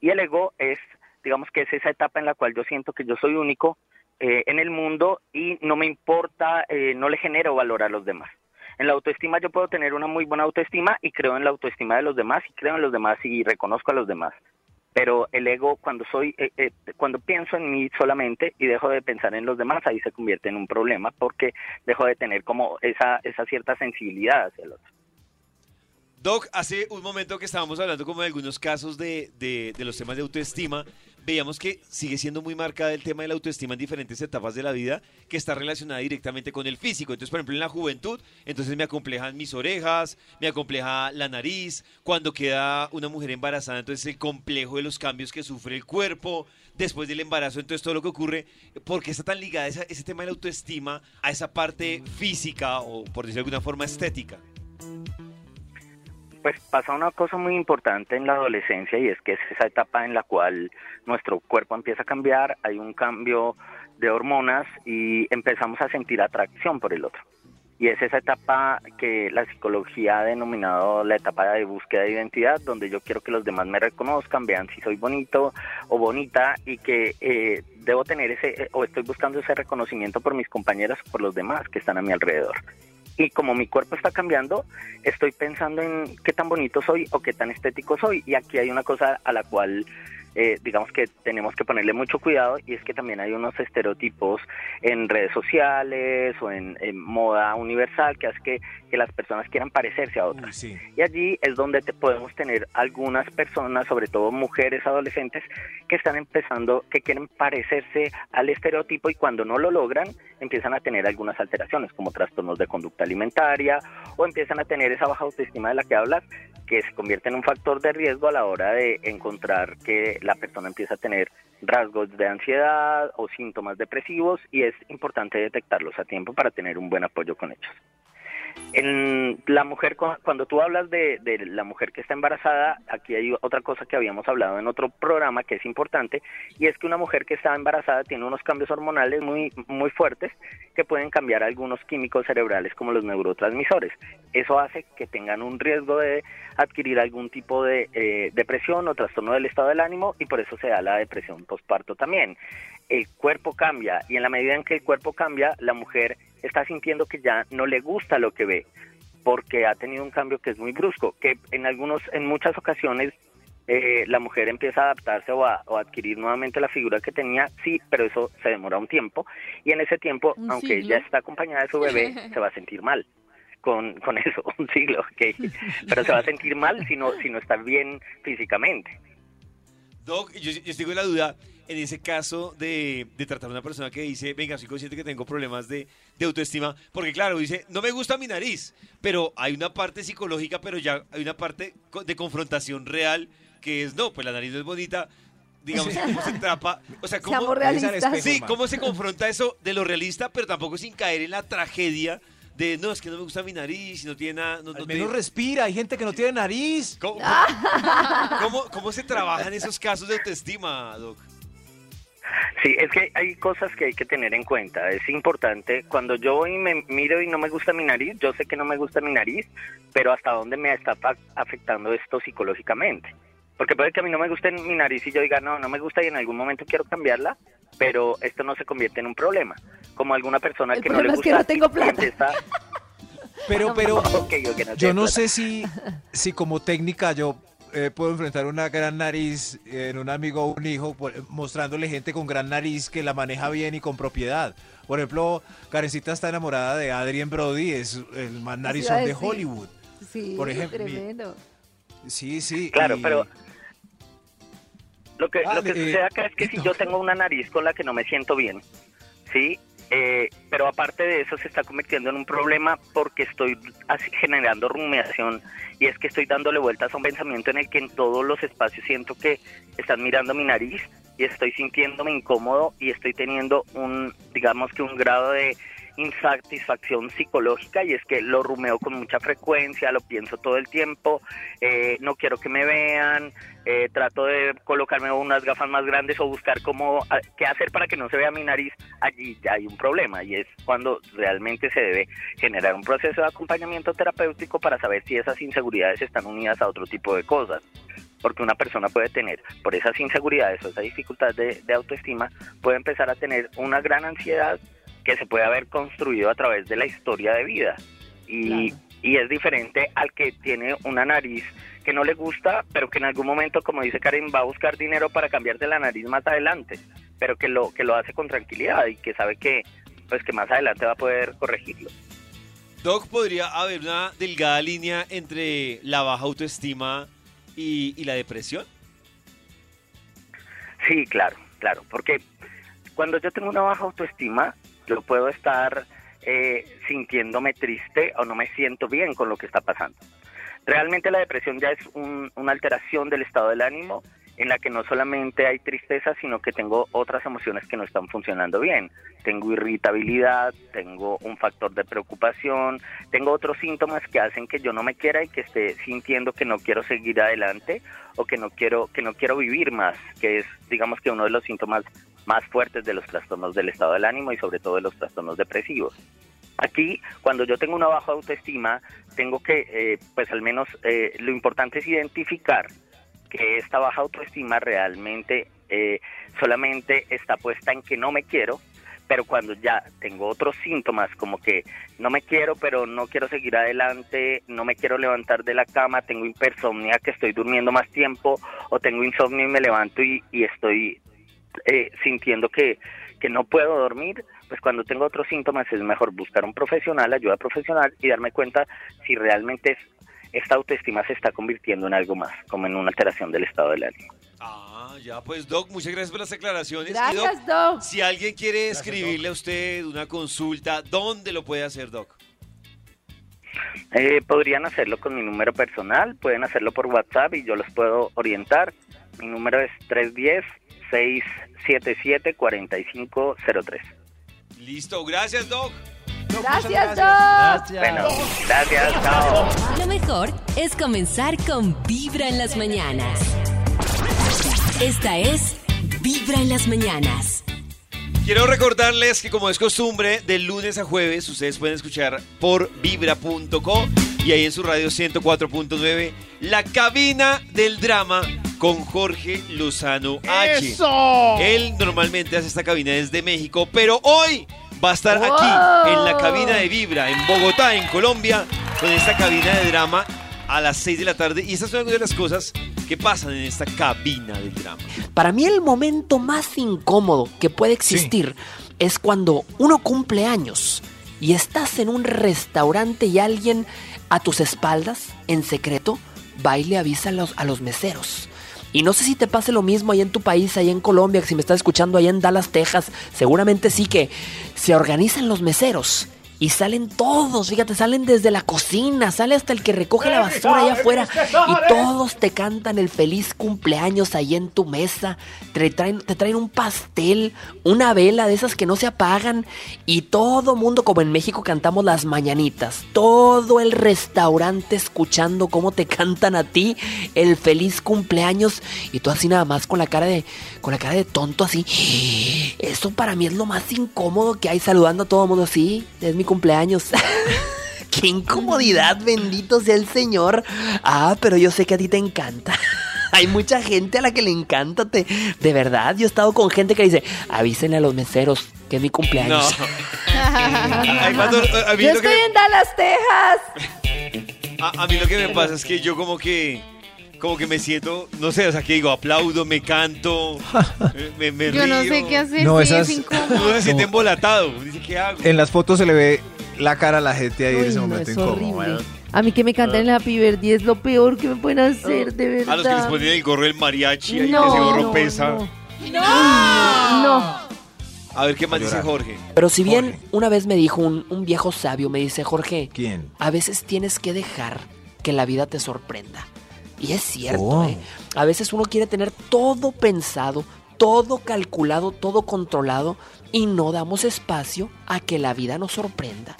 Y el ego es, digamos que es esa etapa en la cual yo siento que yo soy único, eh, en el mundo y no me importa, eh, no le genero valor a los demás. En la autoestima yo puedo tener una muy buena autoestima y creo en la autoestima de los demás y creo en los demás y reconozco a los demás. Pero el ego, cuando soy, eh, cuando pienso en mí solamente y dejo de pensar en los demás, ahí se convierte en un problema porque dejo de tener como esa, esa cierta sensibilidad hacia el otro. Doc, hace un momento que estábamos hablando como de algunos casos de, de, los temas de autoestima, veíamos que sigue siendo muy marcada el tema de la autoestima en diferentes etapas de la vida, que está relacionada directamente con el físico. Entonces, por ejemplo, en la juventud, entonces me acomplejan mis orejas, me acompleja la nariz, cuando queda una mujer embarazada, entonces el complejo de los cambios que sufre el cuerpo, después del embarazo, entonces todo lo que ocurre, ¿por qué está tan ligada esa, ese tema de la autoestima a esa parte física o, por decirlo de alguna forma, estética? Pues pasa una cosa muy importante en la adolescencia y es que es esa etapa en la cual nuestro cuerpo empieza a cambiar, hay un cambio de hormonas y empezamos a sentir atracción por el otro. Y es esa etapa que la psicología ha denominado la etapa de búsqueda de identidad, donde yo quiero que los demás me reconozcan, vean si soy bonito o bonita y que eh, debo tener ese, o estoy buscando ese reconocimiento por mis compañeras o por los demás que están a mi alrededor y como mi cuerpo está cambiando, estoy pensando en qué tan bonito soy o qué tan estético soy. Y aquí hay una cosa a la cual eh, digamos que tenemos que ponerle mucho cuidado y es que también hay unos estereotipos en redes sociales o en, moda universal que hace que, que, las personas quieran parecerse a otras. Y allí es donde te podemos tener algunas personas, sobre todo mujeres adolescentes, que están empezando, que quieren parecerse al estereotipo y cuando no lo logran empiezan a tener algunas alteraciones como trastornos de conducta alimentaria o empiezan a tener esa baja autoestima de la que hablas que se convierte en un factor de riesgo a la hora de encontrar que la persona empieza a tener rasgos de ansiedad o síntomas depresivos y es importante detectarlos a tiempo para tener un buen apoyo con ellos. En la mujer, cuando tú hablas de, la mujer que está embarazada, aquí hay otra cosa que habíamos hablado en otro programa que es importante, y es que una mujer que está embarazada tiene unos cambios hormonales muy, muy fuertes que pueden cambiar algunos químicos cerebrales como los neurotransmisores. Eso hace que tengan un riesgo de adquirir algún tipo de eh, depresión o trastorno del estado del ánimo y por eso se da la depresión postparto también. El cuerpo cambia y en la medida en que el cuerpo cambia, la mujer está sintiendo que ya no le gusta lo que ve porque ha tenido un cambio que es muy brusco, que en algunos, en muchas ocasiones eh, la mujer empieza a adaptarse o a, adquirir nuevamente la figura que tenía, sí, pero eso se demora un tiempo y en ese tiempo, aunque ella está acompañada de su bebé, se va a sentir mal. Con, con eso, un siglo, okay. pero se va a sentir mal si no, si no está bien físicamente. Doc, yo, yo estoy con la duda, en ese caso de, tratar a una persona que dice, venga, soy consciente que tengo problemas de, autoestima, porque claro, dice, no me gusta mi nariz, pero hay una parte psicológica, pero ya hay una parte de confrontación real que es, no, pues la nariz no es bonita, digamos, cómo se trapa, o sea, cómo, sí, cómo se confronta eso de lo realista, pero tampoco sin caer en la tragedia de no, es que no me gusta mi nariz, no tiene nada. No, Al menos respira, hay gente que no tiene nariz. ¿Cómo, cómo, cómo se trabajan esos casos de autoestima, Doc? Sí, es que hay cosas que hay que tener en cuenta. Es importante, cuando yo voy y me miro y no me gusta mi nariz, yo sé que no me gusta mi nariz, pero hasta dónde me está afectando esto psicológicamente. Porque puede que a mí no me guste mi nariz y yo diga, no, no me gusta y en algún momento quiero cambiarla, pero esto no se convierte en un problema. Como alguna persona que no le gusta. Es que no tengo plata. Pero, pero, yo no sé si, si como técnica yo eh, puedo enfrentar una gran nariz en un amigo o un hijo, mostrándole gente con gran nariz que la maneja bien y con propiedad. Por ejemplo, Karencita está enamorada de Adrien Brody, es el más narizón de Hollywood. Sí, por ejemplo. Tremendo. Sí, sí. Claro, pero lo que, lo que sucede acá es que si yo tengo una nariz con la que no me siento bien, ¿sí? Eh, pero aparte de eso se está convirtiendo en un problema porque estoy generando rumiación y es que estoy dándole vueltas a un pensamiento en el que en todos los espacios siento que están mirando mi nariz y estoy sintiéndome incómodo y estoy teniendo un, digamos que un grado de insatisfacción psicológica y es que lo rumeo con mucha frecuencia, lo pienso todo el tiempo, eh, no quiero que me vean, eh, trato de colocarme unas gafas más grandes o buscar cómo, qué hacer para que no se vea mi nariz, allí ya hay un problema y es cuando realmente se debe generar un proceso de acompañamiento terapéutico para saber si esas inseguridades están unidas a otro tipo de cosas porque una persona puede tener, por esas inseguridades o esa dificultad de, autoestima, puede empezar a tener una gran ansiedad que se puede haber construido a través de la historia de vida. Y, y es diferente al que tiene una nariz que no le gusta, pero que en algún momento, como dice Karen, va a buscar dinero para cambiarte la nariz más adelante, pero que lo, que lo hace con tranquilidad y que sabe que, pues, que más adelante va a poder corregirlo. Doc, ¿podría haber una delgada línea entre la baja autoestima y, y la depresión? Sí, claro, claro, porque cuando yo tengo una baja autoestima, yo puedo estar eh, sintiéndome triste o no me siento bien con lo que está pasando. Realmente la depresión ya es una alteración del estado del ánimo en la que no solamente hay tristeza, sino que tengo otras emociones que no están funcionando bien. Tengo irritabilidad, tengo un factor de preocupación, tengo otros síntomas que hacen que yo no me quiera y que esté sintiendo que no quiero seguir adelante o que no quiero que no quiero vivir más, que es digamos que uno de los síntomas más fuertes de los trastornos del estado del ánimo y sobre todo de los trastornos depresivos. Aquí, cuando yo tengo una baja autoestima, tengo que, eh, pues al menos eh, lo importante es identificar que esta baja autoestima realmente eh, solamente está puesta en que no me quiero, pero cuando ya tengo otros síntomas, como que no me quiero, pero no quiero seguir adelante, no me quiero levantar de la cama, tengo hipersomnia, que estoy durmiendo más tiempo, o tengo insomnio y me levanto y, estoy eh, sintiendo que, que no puedo dormir, pues cuando tengo otros síntomas es mejor buscar un profesional, ayuda profesional y darme cuenta si realmente es, esta autoestima se está convirtiendo en algo más, como en una alteración del estado del ánimo. Ah ya, pues Doc, muchas gracias por las aclaraciones. Gracias, Doc, Si alguien quiere escribirle a usted una consulta, ¿dónde lo puede hacer, Doc? Eh, podrían hacerlo con mi número personal, pueden hacerlo por WhatsApp y yo los puedo orientar. Mi número es 310-677-4503. Listo, gracias, Doc. Gracias, Doc. Bueno, gracias, chao. Lo mejor es comenzar con Vibra en las mañanas. Esta es Vibra en las mañanas. Quiero recordarles que como es costumbre, de lunes a jueves ustedes pueden escuchar por vibra.co y ahí en su radio 104.9 La cabina del drama con Jorge Lozano H. ¡Eso! Él normalmente hace esta cabina desde México, pero hoy va a estar aquí en la cabina de Vibra en Bogotá, en Colombia, con esta cabina de drama a las 6 de la tarde. Y esta es una de las cosas que pasan en esta cabina del drama. Para mí el momento más incómodo que puede existir es cuando uno cumple años y estás en un restaurante y alguien a tus espaldas, en secreto, va y le avisa a los, a los meseros. Y no sé si te pase lo mismo ahí en tu país, ahí en Colombia, que si me estás escuchando ahí en Dallas, Texas, seguramente sí que se organizan los meseros y salen todos, fíjate, salen desde la cocina, sale hasta el que recoge la basura allá afuera. Y todos te cantan el feliz cumpleaños ahí en tu mesa. Te traen, te traen un pastel, una vela de esas que no se apagan. Y todo mundo, como en México cantamos las mañanitas. Todo el restaurante escuchando cómo te cantan a ti el feliz cumpleaños. Y tú así nada más con la cara de, con la cara de tonto así. Eso para mí es lo más incómodo que hay saludando a todo el mundo así. Es mi cumpleaños. ¡Qué incomodidad! Bendito sea el Señor. Ah, pero yo sé que a ti te encanta. Hay mucha gente a la que le encanta. Te, de verdad, yo he estado con gente que dice, avísenle a los meseros que es mi cumpleaños. yo estoy en Dallas, Texas. A, mí lo que me pasa es que yo como que como que me siento, no sé, o sea, que digo, aplaudo, me canto, me, me Yo no sé qué hacer, no, sí, esas, es Uno se siente embolatado, dice, ¿qué hago? En las fotos se le ve la cara a la gente ahí en ese momento es incómodo. A mí que me cantan en la Happy Birthday es lo peor que me pueden hacer, de verdad. A los que les ponen el gorro del mariachi, ahí que ese gorro pesa. No. no. A ver, ¿qué más dice Jorge? Pero si bien una vez me dijo un, un, viejo sabio, me dice, Jorge, ¿quién? A veces tienes que dejar que la vida te sorprenda. Y es cierto, oh. ¿eh? A veces uno quiere tener todo pensado, todo calculado, todo controlado y no damos espacio a que la vida nos sorprenda.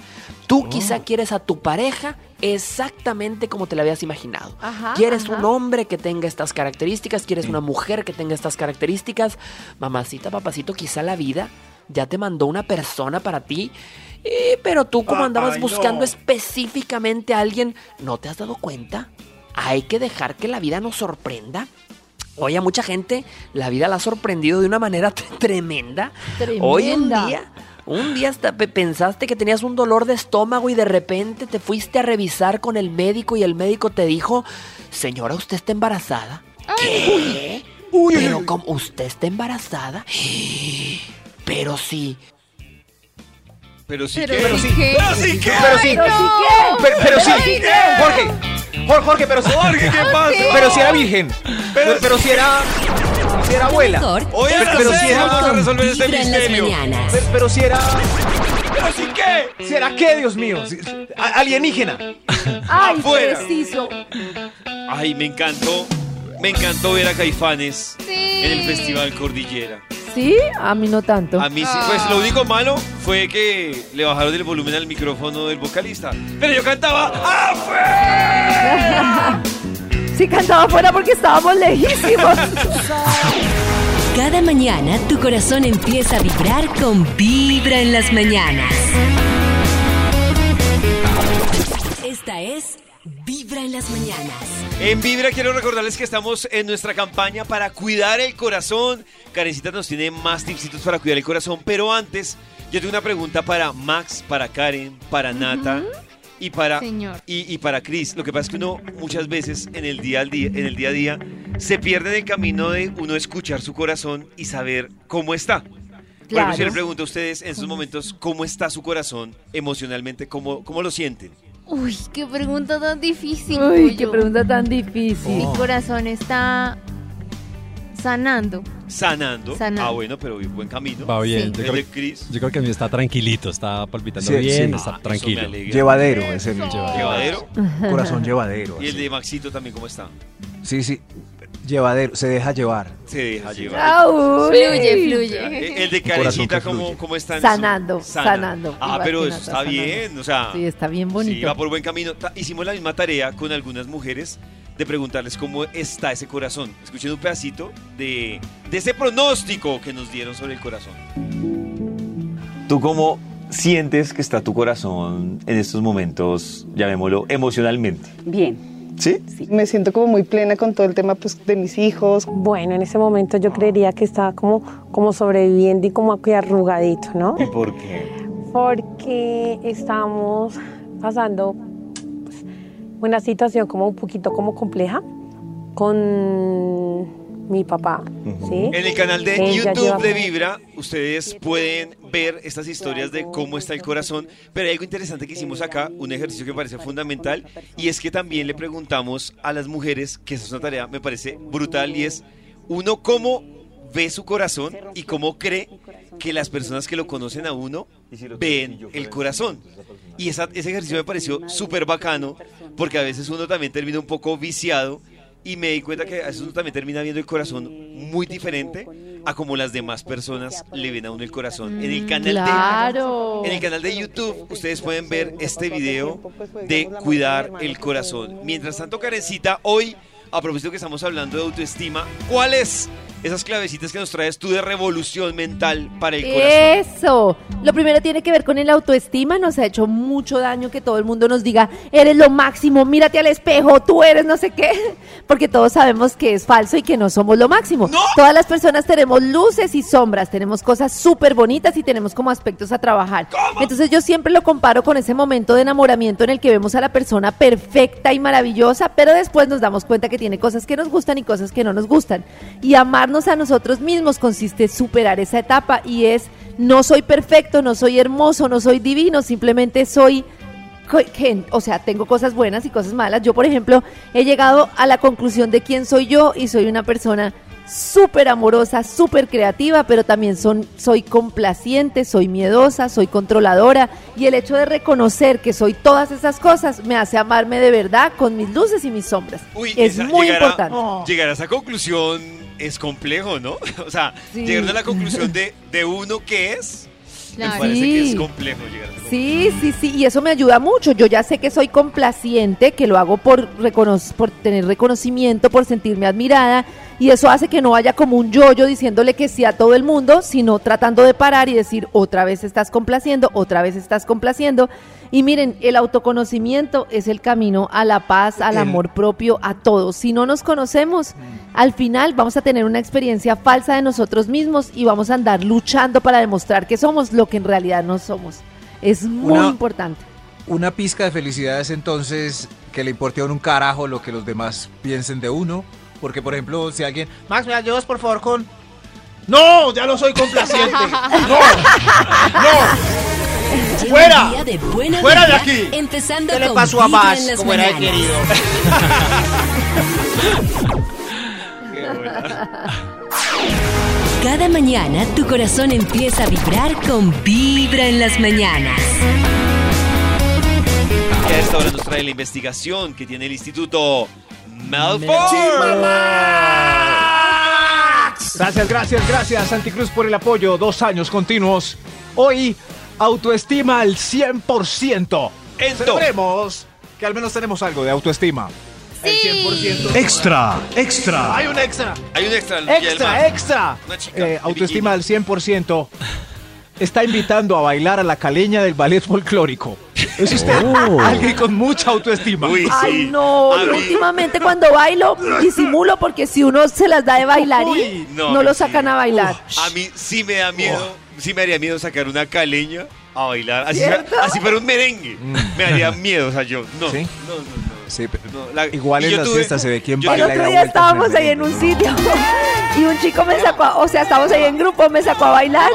Tú oh. quizá quieres a tu pareja exactamente como te la habías imaginado. quieres un hombre que tenga estas características, quieres una mujer que tenga estas características. Mamacita, papacito, quizá la vida ya te mandó una persona para ti. Eh, pero tú como andabas buscando específicamente a alguien, ¿no te has dado cuenta? Hay que dejar que la vida nos sorprenda. Oye, a mucha gente la vida la ha sorprendido de una manera tremenda. tremenda. Hoy en día, un día hasta pensaste que tenías un dolor de estómago y de repente te fuiste a revisar con el médico y el médico te dijo, señora, usted está embarazada. ¿Qué? Pero como usted está embarazada. Pero sí, pero sí pero que. Pero sí. Pero sí. Pero sí. Pero sí. Jorge. Jorge, pero sí. Jorge, ¿qué pasa? Pero si era virgen. Pero si era. Si era abuela. Oye, pero si era. Vamos a resolver este misterio. Pero si era. ¿Pero sí qué? ¿Será qué, Dios mío? Alienígena. Ay, preciso. Ay, me encantó. Me encantó ver a Caifanes en el Festival Cordillera. ¿Sí? A mí no tanto. A mí sí. Pues lo único malo fue que le bajaron el volumen al micrófono del vocalista. Pero yo cantaba afuera. sí, cantaba afuera porque estábamos lejísimos. Cada mañana tu corazón empieza a vibrar con Vibra en las mañanas. Esta es Vibra en las mañanas. En Vibra quiero recordarles que estamos en nuestra campaña para cuidar el corazón. Carecita nos tiene más tipsitos para cuidar el corazón, pero antes Yo tengo una pregunta para Max, para Karen, para Nata y para y, y, para Chris. Lo que pasa es que uno muchas veces en el día al día, en el día a día, se pierde en el camino de uno escuchar su corazón y saber cómo está. Claro. Bueno, yo les pregunto a ustedes en estos momentos cómo está su corazón emocionalmente, cómo, cómo lo sienten. Uy, qué pregunta tan difícil. Uy, qué pregunta tan difícil. Mi corazón está sanando. Sanando. Ah, bueno, pero buen camino. Va bien. Yo, creo, Chris? yo creo que a mí está tranquilito, está palpitando bien, está ah, tranquilo. Llevadero es el llevadero. Corazón llevadero. ¿Y el de Maxito también cómo está? Sí, sí. Llevadero, se deja llevar. Se deja llevar. Fluye, fluye. El de Carecita, ¿cómo, ¿cómo está? Sanando, sanando. Ah, pero eso está bien, o sea. Sí, está bien bonito. Sí, va por buen camino. Hicimos la misma tarea con algunas mujeres de preguntarles cómo está ese corazón. Escuchen un pedacito de, de ese pronóstico que nos dieron sobre el corazón. ¿Tú cómo sientes que está tu corazón en estos momentos, llamémoslo, emocionalmente? Bien. ¿Sí? ¿Sí? Me siento como muy plena con todo el tema pues, de mis hijos. Bueno, en ese momento yo creería que estaba como, como sobreviviendo y como aquí arrugadito, ¿no? ¿Y por qué? Porque estamos pasando una situación como un poquito como compleja con mi papá. ¿sí? En el canal de YouTube de Vibra, ustedes pueden ver estas historias de cómo está el corazón, pero hay algo interesante que hicimos acá, un ejercicio que me parece fundamental, y es que también le preguntamos a las mujeres, que esa es una tarea, me parece brutal, y es uno cómo ve su corazón y cómo cree que las personas que lo conocen a uno ven el corazón. Y ese ejercicio me pareció súper bacano porque a veces uno también termina un poco viciado y me di cuenta que a veces uno también termina viendo el corazón muy diferente a como las demás personas le ven a uno el corazón. En el canal de en el canal de YouTube ustedes pueden ver este video de cuidar el corazón. Mientras tanto, Karencita, hoy a propósito que estamos hablando de autoestima, ¿cuál es esas clavecitas que nos traes tú de revolución mental para el corazón. Eso. Lo primero tiene que ver con el autoestima. Nos ha hecho mucho daño que todo el mundo nos diga, eres lo máximo, mírate al espejo, tú eres no sé qué. Porque todos sabemos que es falso y que no somos lo máximo. Todas las personas tenemos luces y sombras, tenemos cosas súper bonitas y tenemos como aspectos a trabajar. Entonces yo siempre lo comparo con ese momento de enamoramiento en el que vemos a la persona perfecta y maravillosa, pero después nos damos cuenta que tiene cosas que nos gustan y cosas que no nos gustan. Y amar a nosotros mismos consiste en superar esa etapa y es no soy perfecto, no soy hermoso, no soy divino, simplemente soy o sea, tengo cosas buenas y cosas malas. Yo, por ejemplo, he llegado a la conclusión de quién soy yo y soy una persona súper amorosa, súper creativa, pero también son, soy complaciente, soy miedosa, soy controladora y el hecho de reconocer que soy todas esas cosas me hace amarme de verdad con mis luces y mis sombras. es muy importante. Llegar a esa conclusión es complejo, ¿no? O sea, llegar a la conclusión de, de uno que es, me parece que es complejo llegar a Sí, sí, sí, y eso me ayuda mucho. Yo ya sé que soy complaciente, que lo hago por, por tener reconocimiento, por sentirme admirada, y eso hace que no vaya como un yo-yo diciéndole que sí a todo el mundo, sino tratando de parar y decir, otra vez estás complaciendo, otra vez estás complaciendo. Y miren, el autoconocimiento es el camino a la paz, al amor propio, a todos. Si no nos conocemos, al final vamos a tener una experiencia falsa de nosotros mismos y vamos a andar luchando para demostrar que somos lo que en realidad no somos. Es muy importante. Una pizca de felicidad es entonces que le importe a uno un carajo lo que los demás piensen de uno porque, por ejemplo, si alguien. Max, me ayudas por favor con. ¡No! Ya no soy complaciente. ¡No! ¡No! ¡Fuera! ¡Fuera de aquí! Empezando ¿Qué le pasó a Max como era querido? Cada mañana tu corazón empieza a vibrar con Vibra en las mañanas. Y a esta hora nos trae la investigación que tiene el Instituto Gracias, gracias, gracias, Anticruz, por el apoyo. Dos años continuos. Hoy, autoestima al 100%. Celebremos que al menos tenemos algo de autoestima. El 100%. Extra, extra. Hay un extra. Hay un extra. Extra, extra. Eh, autoestima al 100%. Está invitando a bailar a la caleña del ballet folclórico. Es usted Oh. alguien con mucha autoestima. Uy, Ay, no, yo últimamente cuando bailo disimulo porque si uno se las da de bailarín, Uy, no, no, lo sacan sí. a bailar. A mí sí me da miedo, sí me haría miedo sacar una caleña a bailar. Así, ¿Cierto? así fuera un merengue. Me haría miedo, o sea, yo, no. ¿Sí? No, no, no. Sí, pero no, la- igual en las fiestas se ve quién yo- El baila y otro día estábamos el ahí en un sitio y un chico me sacó, a- o sea, estábamos ahí en grupo, me sacó a bailar,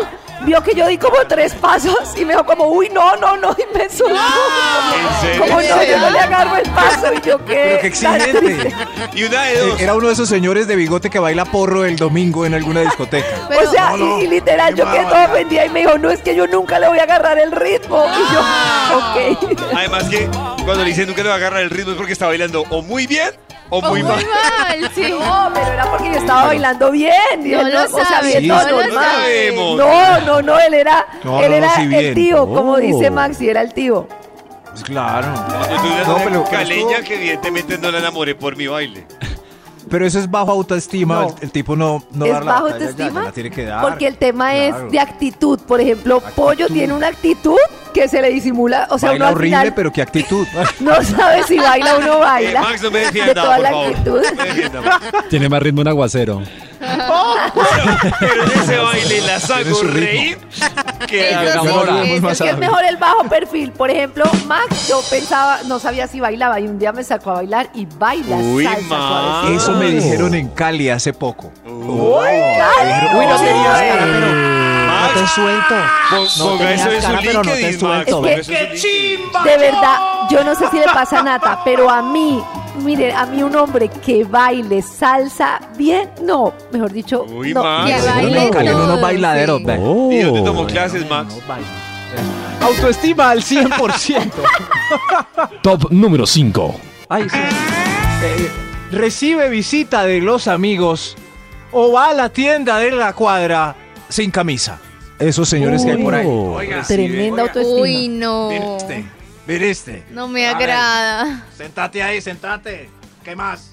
vio que yo di como tres pasos y me dijo como, uy, no, no, no, y me subió. ¿En serio? Como no, yo no le agarro el paso y yo Pero qué. qué exigente. Y una de Eh, dos. Era uno de esos señores de bigote que baila porro el domingo en alguna discoteca. Pero- o sea, No, no, y, literal, yo ¿qué quedé toda ofendida y me dijo, no, es que yo nunca le voy a agarrar el ritmo. Y yo, Ah. ok. Además que cuando le dicen nunca le va a agarrar el ritmo es porque está bailando o muy bien o muy muy mal. mal, sí. No, pero era porque yo estaba bailando bien. y No él lo o sea, sabe, bien, sí, no, no lo normal. sabemos. No, no, no, él era, No, él no, no, era sí, el tío, como dice Maxi, era el tío. Pues claro. Yo tuve una No, caleña que evidentemente no la enamoré por mi baile. Pero eso es bajo autoestima. No. El, el tipo no, no ¿Es dar la bajo batalla, ya, autoestima? ya la tiene que dar. Porque el tema Claro. es de actitud. Por ejemplo, Pollo tiene una actitud que se le disimula. O sea, baila uno al horrible, final pero qué actitud. no sabe si baila o no Eh, baila. Max, no me de defienda, toda por la favor. actitud. Tiene más ritmo un aguacero. Pero en ese baile la saco reír. Que sí, eso más Es que es mejor el bajo perfil. Por ejemplo, Max, yo pensaba, no sabía si bailaba y un día me sacó a bailar y baila Uy, salsa. Eso me dijeron en Cali hace poco. Uy, Dijeron, Uy, no tenías cara, pero no te suelto. pon- ponga eso en su cara, pero no te suelto. Es. De verdad, yo no sé si le pasa a Nata, pero a mí, mire, a mí un hombre que baile salsa bien, no, mejor dicho, Uy, no. Max. Que baile Cali todo, unos bailaderos, sí. ve. ¿Y dónde tomó Oh. clases, Max? Autoestima al 100%. Top número 5. Ay, sí. Eh, recibe visita de los amigos o va a la tienda de la cuadra sin camisa. Esos señores que hay por ahí. Oh. Oiga, Tremenda autoestima. Uy, no. Mire mire este. No me A ver. agrada. Sentate ahí, sentate. ¿Qué más?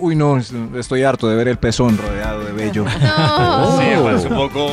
Uy, no, es- estoy harto de ver el pezón rodeado de vello. No. Sí, parece un poco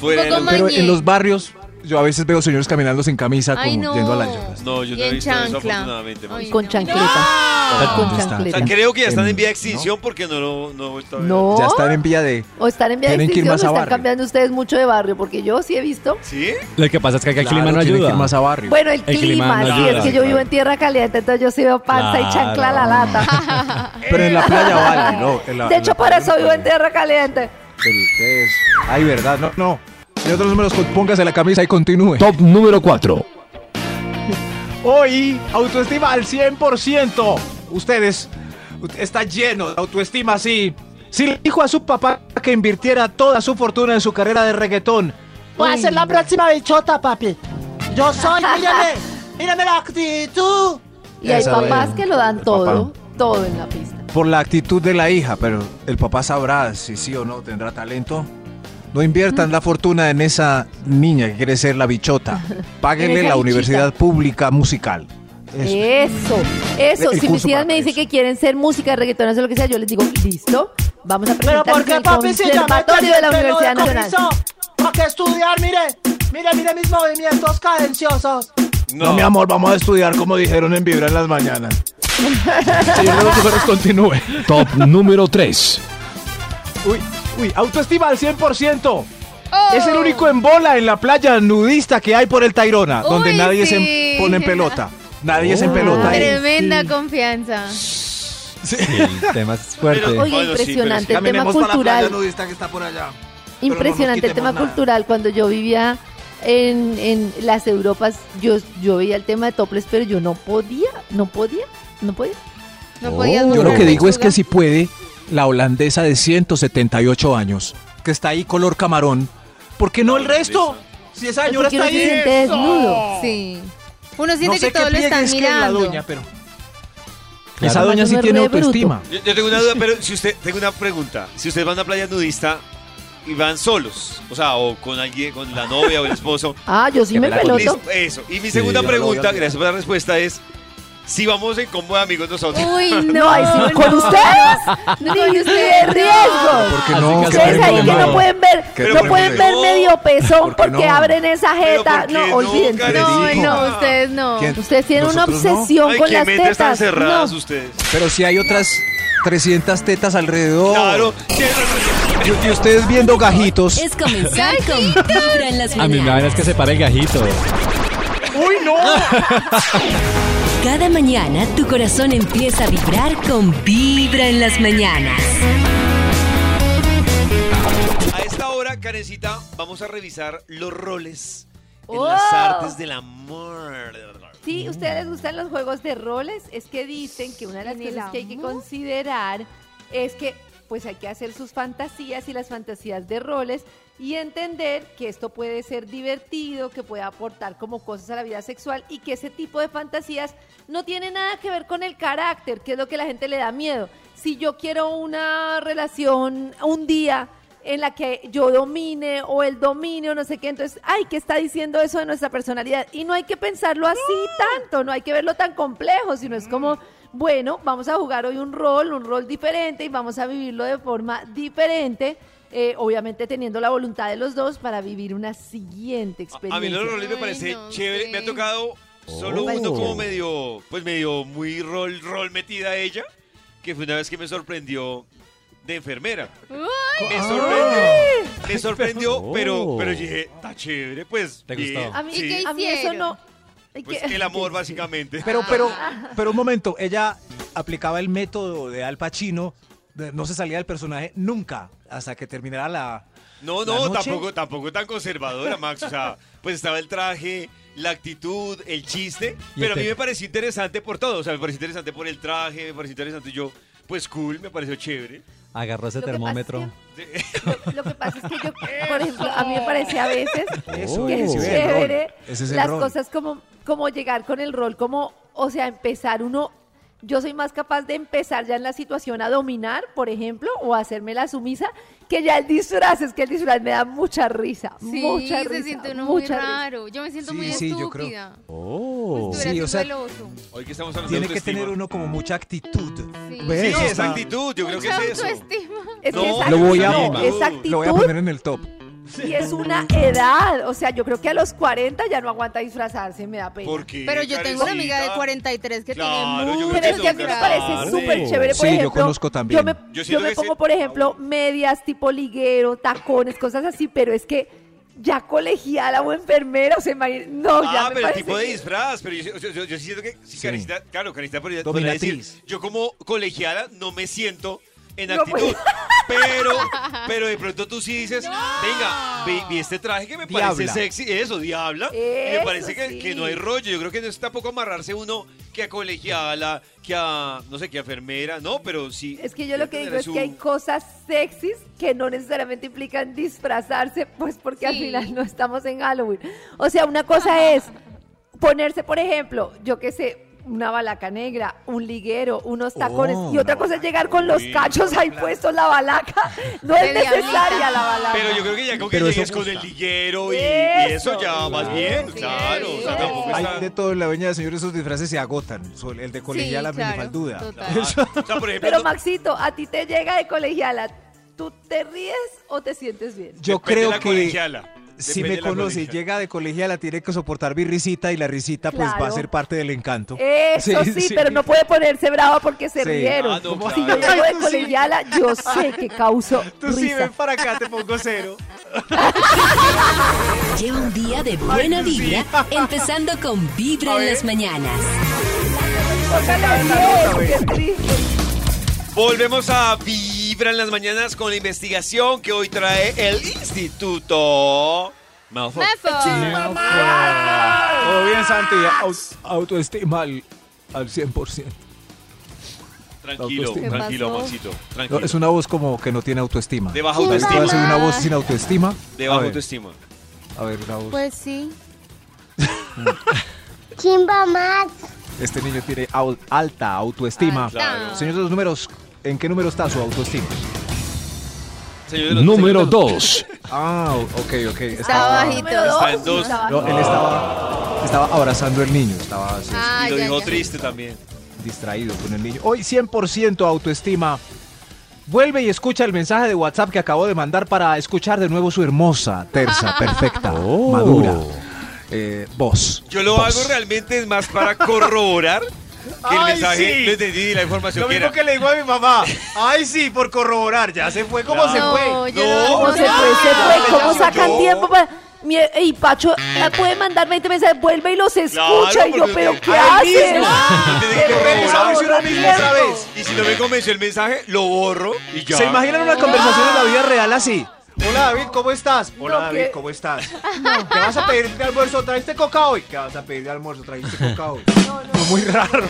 fuera Un poco lo- Pero en los barrios, yo a veces veo señores caminando sin camisa, como Ay, no. yendo a la yoga. No, yo Y no he en visto eso chancla. afortunadamente. Ay, Con no. chancleta. No. Con ¿Dónde está? O chancleta. sea, creo que ya están en vía de extinción porque no lo no ver. No. Ya están en vía de... O están en vía de Tienen que ir extinción o están barrio. cambiando ustedes mucho de barrio, porque yo sí he visto. ¿Sí? Lo que pasa es que acá el Claro, clima no tienen que ayuda. ir más a barrio. Bueno, el, El clima, clima no sí, ayuda, es que yo vivo en tierra caliente, entonces yo sí veo panza y chancla a la lata. Pero en la playa vale, ¿no? En la- de hecho, por eso vivo en tierra caliente. Pero ¿qué es? Ay, verdad, no, no. De los números, póngase la camisa y continúe. Top número 4. Hoy, autoestima al 100%. Ustedes, está lleno de autoestima así. Si le dijo a su papá que invirtiera toda su fortuna en su carrera de reggaetón, Voy a ser la próxima bichota, papi. Yo soy, mírame. Mírame la actitud. Y hay Esa papás que lo dan todo, papá. todo en la pista. Por la actitud de la hija, pero el papá sabrá si sí o no tendrá talento. No inviertan la fortuna en esa niña que quiere ser la bichota. En Páguenle la bichita. universidad pública musical. Eso. Eso. El si mis para me dicen eso. que quieren ser música, reggaetón, o lo que sea, yo les digo, listo, vamos a Pero presentar ¿por qué, el papi, si conservatorio de la Universidad Nacional. ¿Para qué estudiar? Mire, mire, mire mis movimientos cadenciosos. no. mi amor, vamos a estudiar como dijeron en Vibra en las mañanas. Señor de los números, continúe. Top número 3. Uy, uy, autoestima al 100%. Oh. Es el único en bola en la playa nudista que hay por el Tairona, donde nadie sí. se pone en pelota. Nadie se en Oh. pelota ahí. Tremenda confianza. Sí, el tema es fuerte. Pero- sí, impresionante el tema cultural. playa nudista que está por allá. Pero no Impresionante el tema cultural. Cuando yo vivía en, en las Europas, yo, yo veía el tema de toples, pero yo no podía, no podía, no podía. No podías Yo lo que digo es que si puede, la holandesa de 178 años, que está ahí color camarón, ¿por qué no el resto? Si esa señora está uno se ahí. siente desnudo. Sí. Uno siente No que sé todos qué lo están que la mirando. doña, pero... Esa Claro. doña sí tiene autoestima. Yo, yo tengo una duda, pero si usted, tengo una pregunta. Si usted va a una playa nudista y van solos, o sea, o con alguien, con la novia o el esposo. Ah, yo sí Que me peloto. eso. Y mi segunda pregunta, gracias por la respuesta, es si vamos en combo de amigos nosotros. Uy, no. Sí, con ustedes, No, ni de ustedes riesgo. ¿Por qué Así no? que Ustedes ahí que no no. pueden ver, Pero no ¿por pueden ver no? medio pezón ¿Por qué porque no? abren esa jeta. ¿por qué No, no, olvídense. Karen? No, no, ustedes no. ¿Quién? Ustedes tienen una obsesión Ay, con las tetas. cerradas No. ustedes. Pero si hay otras 300 tetas alrededor. Claro. Y, y ustedes viendo gajitos. Es comenzar con Vibra en las A mí me mañanas. da es que se para el gajito. ¡Uy, no! Cada mañana tu corazón empieza a vibrar con Vibra en las mañanas. A esta hora, Karencita, vamos a revisar los roles en ¡Oh! las artes del amor. Sí, ¿ustedes les gustan los juegos de roles? Es que dicen que una de las ¿En el cosas que hay que considerar es que pues hay que hacer sus fantasías y las fantasías de roles y entender que esto puede ser divertido, que puede aportar como cosas a la vida sexual y que ese tipo de fantasías no tiene nada que ver con el carácter, que es lo que la gente le da miedo. Si yo quiero una relación un día en la que yo domine o él domine o no sé qué, entonces, ay, ¿qué está diciendo eso de nuestra personalidad? Y no hay que pensarlo así tanto, no hay que verlo tan complejo, sino es como, bueno, vamos a jugar hoy un rol, un rol diferente y vamos a vivirlo de forma diferente, eh, obviamente teniendo la voluntad de los dos para vivir una siguiente A experiencia. mí los roles me Ay, parece no chévere. sé. Me ha tocado solo Oh. uno como medio, pues medio muy rol, rol metida ella, que fue una vez que me sorprendió de enfermera. Me sorprendió, me sorprendió, Oh. pero, pero yo dije, está chévere, pues. ¿Te gustó? A mí, ¿Y qué a mí eso no... Pues el amor, básicamente. Pero, pero, pero un momento, ella aplicaba el método de Al Pacino, de- no se salía del personaje nunca, hasta que terminara la. No, la no, noche. tampoco, tampoco tan conservadora, Max. O sea, pues estaba el traje, la actitud, el chiste. Y Pero a mí este- me pareció interesante por todo. O sea, me pareció interesante por el traje, me pareció interesante. Yo, pues cool, me pareció chévere. Agarró ese Lo que pasa es termómetro. Lo, lo que pasa es que yo, por ejemplo, a mí me parece a veces Eso, que es ese es el chévere rol. Ese es el las rol. cosas como, como llegar con el rol, como, o sea, empezar uno. Yo soy más capaz de empezar ya en la situación a dominar, por ejemplo, o a hacerme la sumisa, que ya el disfraz, es que el disfraz me da mucha risa, Sí, mucha se risa, siente uno muy mucha risa. raro. Yo me siento Sí, muy sí, yo creo. estúpida. Oh. Estuviera Sí, o sea. Hoy que estamos hablando Tiene de que tener uno como mucha actitud. Sí. ¿Ves? Sí, esa actitud, yo creo que Mucha es eso. autoestima. Es No, que esa, Lo voy a, no, esa lo voy a actitud poner en el top. Y es una edad, o sea, yo creo que a los 40 ya no aguanta disfrazarse, me da pena. ¿Por qué, Pero yo tengo una amiga de Karencita? 43 que Claro, yo tiene muy Pero es que a mí me parece súper chévere, por Sí, yo ejemplo. conozco también. Yo me, Yo yo pongo, ese- por ejemplo, medias tipo liguero, tacones, cosas así, pero es que ya colegiala o enfermera, o sea, no, ya Ah, me pero el tipo de disfraz, pero yo, yo, yo- yo sí siento que, Sí. Karencita, claro, Karencita podría, podría decir, Dominatriz. yo como colegiala no me siento en No, actitud, pues. pero, pero de pronto tú sí dices, venga, vi, vi este traje que me parece sexy, eso, diabla, y me parece que, sí. que no hay rollo, yo creo que no es tampoco amarrarse uno que a colegiala, que a, no sé, que a enfermera, no, pero sí. Es que yo lo que digo es que hay cosas sexys que no necesariamente implican disfrazarse, pues porque al final no estamos en Halloween. O sea, una cosa es ponerse, por ejemplo, yo qué sé, una balaca negra, un liguero, unos tacones, Oh, y otra cosa es llegar con los cachos ahí puestos, la balaca. No es necesaria la balaca. Pero yo creo que ya con que llegues con el liguero y, y Eso, ya más bien, sí, claro, o sea, sí. tampoco Hay está... de todo en la veña de señores, esos disfraces se agotan. El de colegiala claro, minifalduda. total. O sea, por ejemplo, Pero Maxito, a ti te llega de colegiala, ¿tú te ríes o te sientes bien? Yo Depende de creo la que colegiala. Si me conoce y llega de colegiala, tiene que soportar mi risita y la risita pues va a ser parte del encanto. Eso sí, Sí, sí. pero no puede ponerse brava porque se Sí. rieron. Ah, no, Si yo llego de colegiala, yo sé que causo risa. para acá, te pongo cero. Lleva un día de buena vibra, empezando con Vibra en las mañanas. Póngale 10, qué triste. Volvemos a Vibra en las mañanas con la investigación que hoy trae el Instituto Malfoy. Todo bien, Santi. Au- autoestima al, al 100%. Tranquilo, Autoestima. ¿Qué tranquilo, pasó? Maxito. No, Tranquilo. es una voz como que no tiene autoestima. De baja ¿Puedo autoestima. hacer una voz sin autoestima? De A baja ver, autoestima. A ver, una voz. Pues sí. Chimba Max. Este niño tiene au- alta autoestima. Alta. Claro. Señor de los números, ¿en qué número está su autoestima? Señor Número señor de los- 2. Ah, ok, ok. Estaba bajito. Está en dos. estaba- No, él estaba. Estaba abrazando al niño, estaba así, Ah, y lo ya, dijo ya. triste también. distraído con el niño. Hoy 100% autoestima. Vuelve y escucha el mensaje de WhatsApp que acabo de mandar para escuchar de nuevo su hermosa, tersa, perfecta, Oh. madura eh, voz. Yo lo Voz. hago realmente es más para corroborar que el Ay, mensaje sí. lo entendí la información Lo que mismo era. que le digo a mi mamá. Ay, sí, por corroborar. Ya se fue. ¿Cómo se No, fue? yo no- ¿Cómo no se fue? ¿Se fue? ¿Cómo sacan yo- tiempo para...? Mi- Y Pacho puede mandar 20 mensajes, vuelve y los escucha. Claro, y yo, pero ¿qué haces? que tiempo. otra vez. Y si no me convenció el mensaje, lo borro y ya. ¿Se imaginan una conversación en la vida real así? Hola David, ¿cómo estás? Hola No, David. ¿cómo estás? ¿Qué vas a pedir de almuerzo? ¿Trajiste coca hoy? ¿Qué vas a pedir de almuerzo? ¿Trajiste coca hoy? No, muy raro.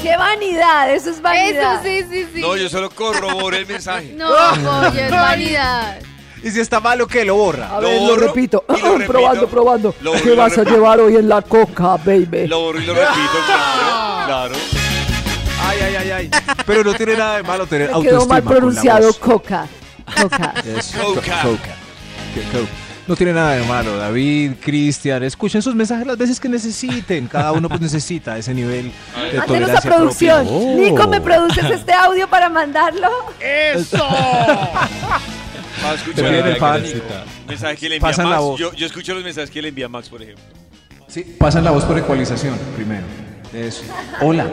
¡Qué vanidad! Eso es Eso vanidad. sí, sí, sí. No, yo solo corroboro el mensaje. No, pollo, es vanidad. ¿Y si está malo qué? Lo borra. A Lo ver, lo borro repito. y lo repito. probando, probando. Lo ¿Qué lo vas a llevar hoy en la coca, baby? Lo borro y lo repito, claro. Claro. Ay, ay, ay, ay. Pero no tiene nada de malo tener Me autoestima quedó mal con la pronunciado voz. coca. Coca. Coca. No tiene nada de malo, David, Cristian, escuchen sus mensajes las veces que necesiten. Cada uno pues necesita ese nivel de Mándenos a tolerancia producción. Oh. Nico, ¿me produces este audio para mandarlo? ¡Eso! Fan. mensaje que le envía Pasan la Max. voz. Yo, yo escucho los mensajes que le envía Max, por ejemplo. Sí, pasan la voz por ecualización primero. Eso. Hola.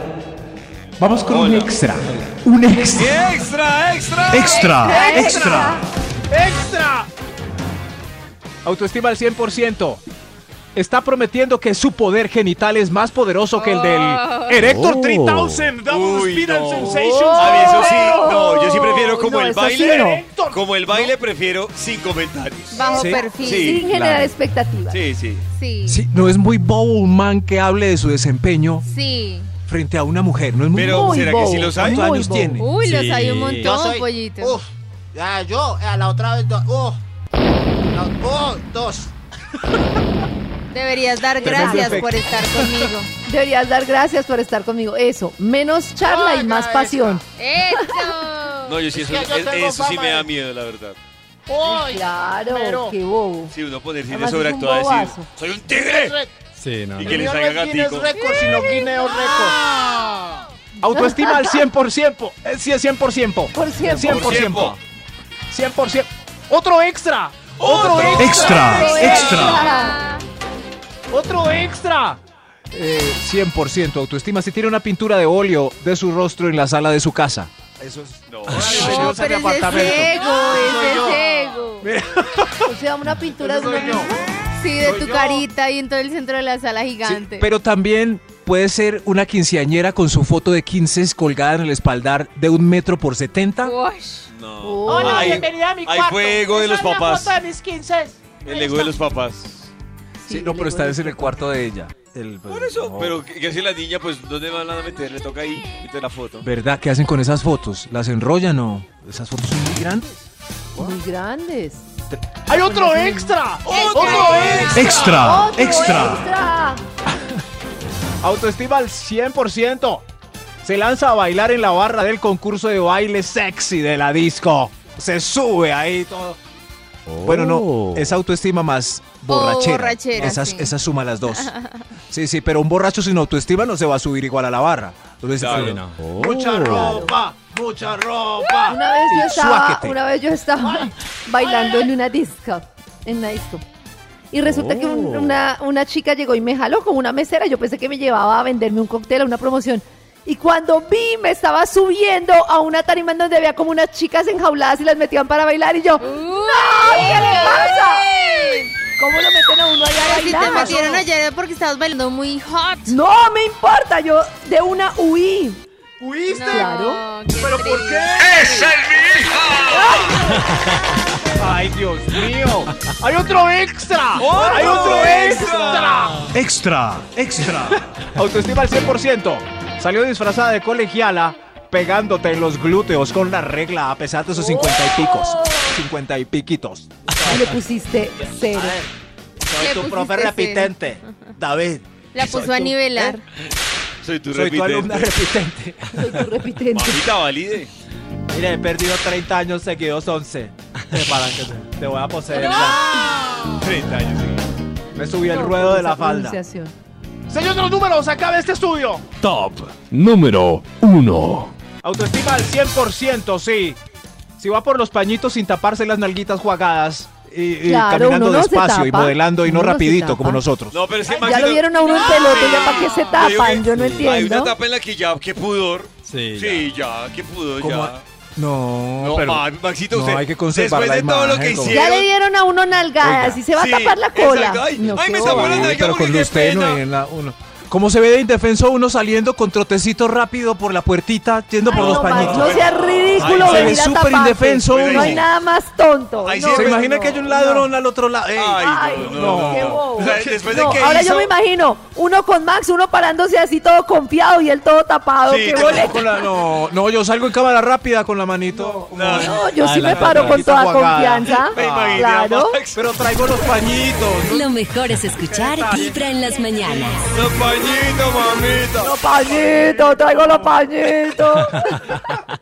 Vamos con un extra. Un extra. ¡Extra, extra! Extra, extra. ¡Extra! Autoestima al 100%. Está prometiendo que su poder genital es más poderoso que el del Erector Oh. 3000 Double Uy, Speed and no. Sensations. A mí eso sí, no, yo sí prefiero como No, el eso sí baile. no. Como el baile prefiero sin comentarios. Bajo Sí. perfil. Sí. Sin generar claro. expectativas. Sí, sí. Sí. Sí, no es muy bobo un man que hable de su desempeño Sí. Frente a una mujer. No es muy Pero Muy ¿será que bobo, sí los hay? ¿Cuántos muy años bobo. tiene? Uy, los Sí. hay un Yo montón, soy. pollito. Uf. Ya, yo, a la otra vez. do- Uf. Oh, dos. Deberías dar gracias por estar conmigo. Deberías dar gracias por estar conmigo. Eso, menos charla y Oiga, más pasión. ¡Eso! No, yo sí, Es eso, que yo es- tengo eso sí fama me de- da miedo, la verdad. Uy, Claro, pero- qué bobo. Sí, uno ponerse de Además, es un sobreactuar a decir, bobazo. soy un tigre. Sí, no. Y que le salga No es. Record, sino Guinness Record. Autoestima al 100%. Eh, Sí, 100%. Por cierto. 100%. 100%. Otro extra. Otro Otro extra. Extra. Otro extra. Eh, 100% autoestima. Si tiene una pintura de óleo de su rostro en la sala de su casa. Eso es. No. No, pero es ego, ese es ego. O sea, una pintura de una Sí, de tu yo. carita y en todo el centro de la sala Sí, gigante. pero también puede ser una quinceañera con su foto de 15 colgada en el espaldar de un metro por 70. Ush. No. Hola, Hay- bienvenida a mi hay cuarto. fuego de Esa los es la papás. foto de mis 15. El ego de los papás. Sí, no, pero esta vez en el cuarto de ella. El- Por eso, no. pero ¿qué, qué hace la niña? Pues, ¿dónde van a meter? Le toca ahí, meter la foto. ¿Verdad? ¿Qué hacen con esas fotos? ¿Las enrollan o? ¿Esas fotos son muy grandes? muy grandes. ¡Hay otro extra! ¡Otro ¡Extra! ¡Otro extra! Autoestima al 100%. Se lanza a bailar en la barra del concurso de baile sexy de la disco. Se sube ahí todo. Bueno, no, es autoestima más borrachera. borrachera, Esas, sí. esas suma las dos. Sí, sí, pero un borracho sin autoestima no se va a subir igual a la barra. Entonces, Claro. Sí, no. Mucha ropa, mucha ropa. Una vez yo estaba, una vez yo estaba bailando en una disco, en una disco. Y resulta que un- una, una chica llegó y me jaló como una mesera. Yo pensé que me llevaba a venderme un cóctel a una promoción. Y cuando vi, me estaba subiendo a una tarima en donde había como unas chicas enjauladas y las metían para bailar. Y yo, ¡No! ¿Qué le pasa? ¿Cómo lo meten a uno allá a si te bailar? metieron ayer porque estabas bailando muy hot. No me importa, yo de una huí. ¿Huiste? Claro. ¿Pero por qué? ¡Ay, Dios mío! ¡Hay otro extra! ¡Hay otro extra! Extra, extra. Autoestima al 100%. Salió disfrazada de colegiala pegándote en los glúteos con la regla a pesar de sus 50 y picos. 50 y piquitos. Y le pusiste cero. Soy Le tu profe repitente, David. La puso a nivelar. Soy tu Soy tu alumna repitente. repitente. Soy tu repitente. Mamita, valide. Mire, he perdido 30 años seguidos 11. Te, paran que te, te voy a poseer ya. 30 años. sí. Me subí el ruedo de la falda. Señor de los números, acabe este estudio. Top número 1. Autoestima al 100%, sí. Si va por los pañitos sin taparse las nalguitas jugadas. Y, y Claro, caminando uno no se despacio y tapa. modelando y no no se rapidito tapa. como nosotros. No, pero es que Ya lo vieron a uno en pelote, ya para qué se tapan, yo no Hay una entiendo. etapa en la que ya, qué pudor. Sí, Sí, ya, qué pudor, ¿Cómo? ya. No, No, pero ma- Maxito, no, usted, hay que conservar después la de todo lo que hicieron. Ya le dieron a uno nalgadas y se va Sí, a tapar la cola. exacto. Ay, No, ay, me tapó la boba. nalga. pero con luz tenue en la uno. Como se ve de indefenso uno saliendo con trotecito rápido por la puertita, yendo por Ay, los no, pañitos. no seas ridículo, Ay, se ve súper indefenso No uno. hay nada más tonto. Ay, No, sí, ¿Se imagina que hay un ladrón al otro lado? Ey. Ay, no, qué bobo. O sea, después de No, que ahora hizo- yo me imagino uno con Max, uno parándose así todo confiado y él todo tapado. Sí, qué la- no, no, yo salgo en cámara rápida con la manito. No, yo Ah, sí la me paro con toda confianza. Claro. Pero traigo los pañitos. Lo mejor es escuchar Vibra en las mañanas. Los pañitos, mamita. Los pañitos, traigo los pañitos.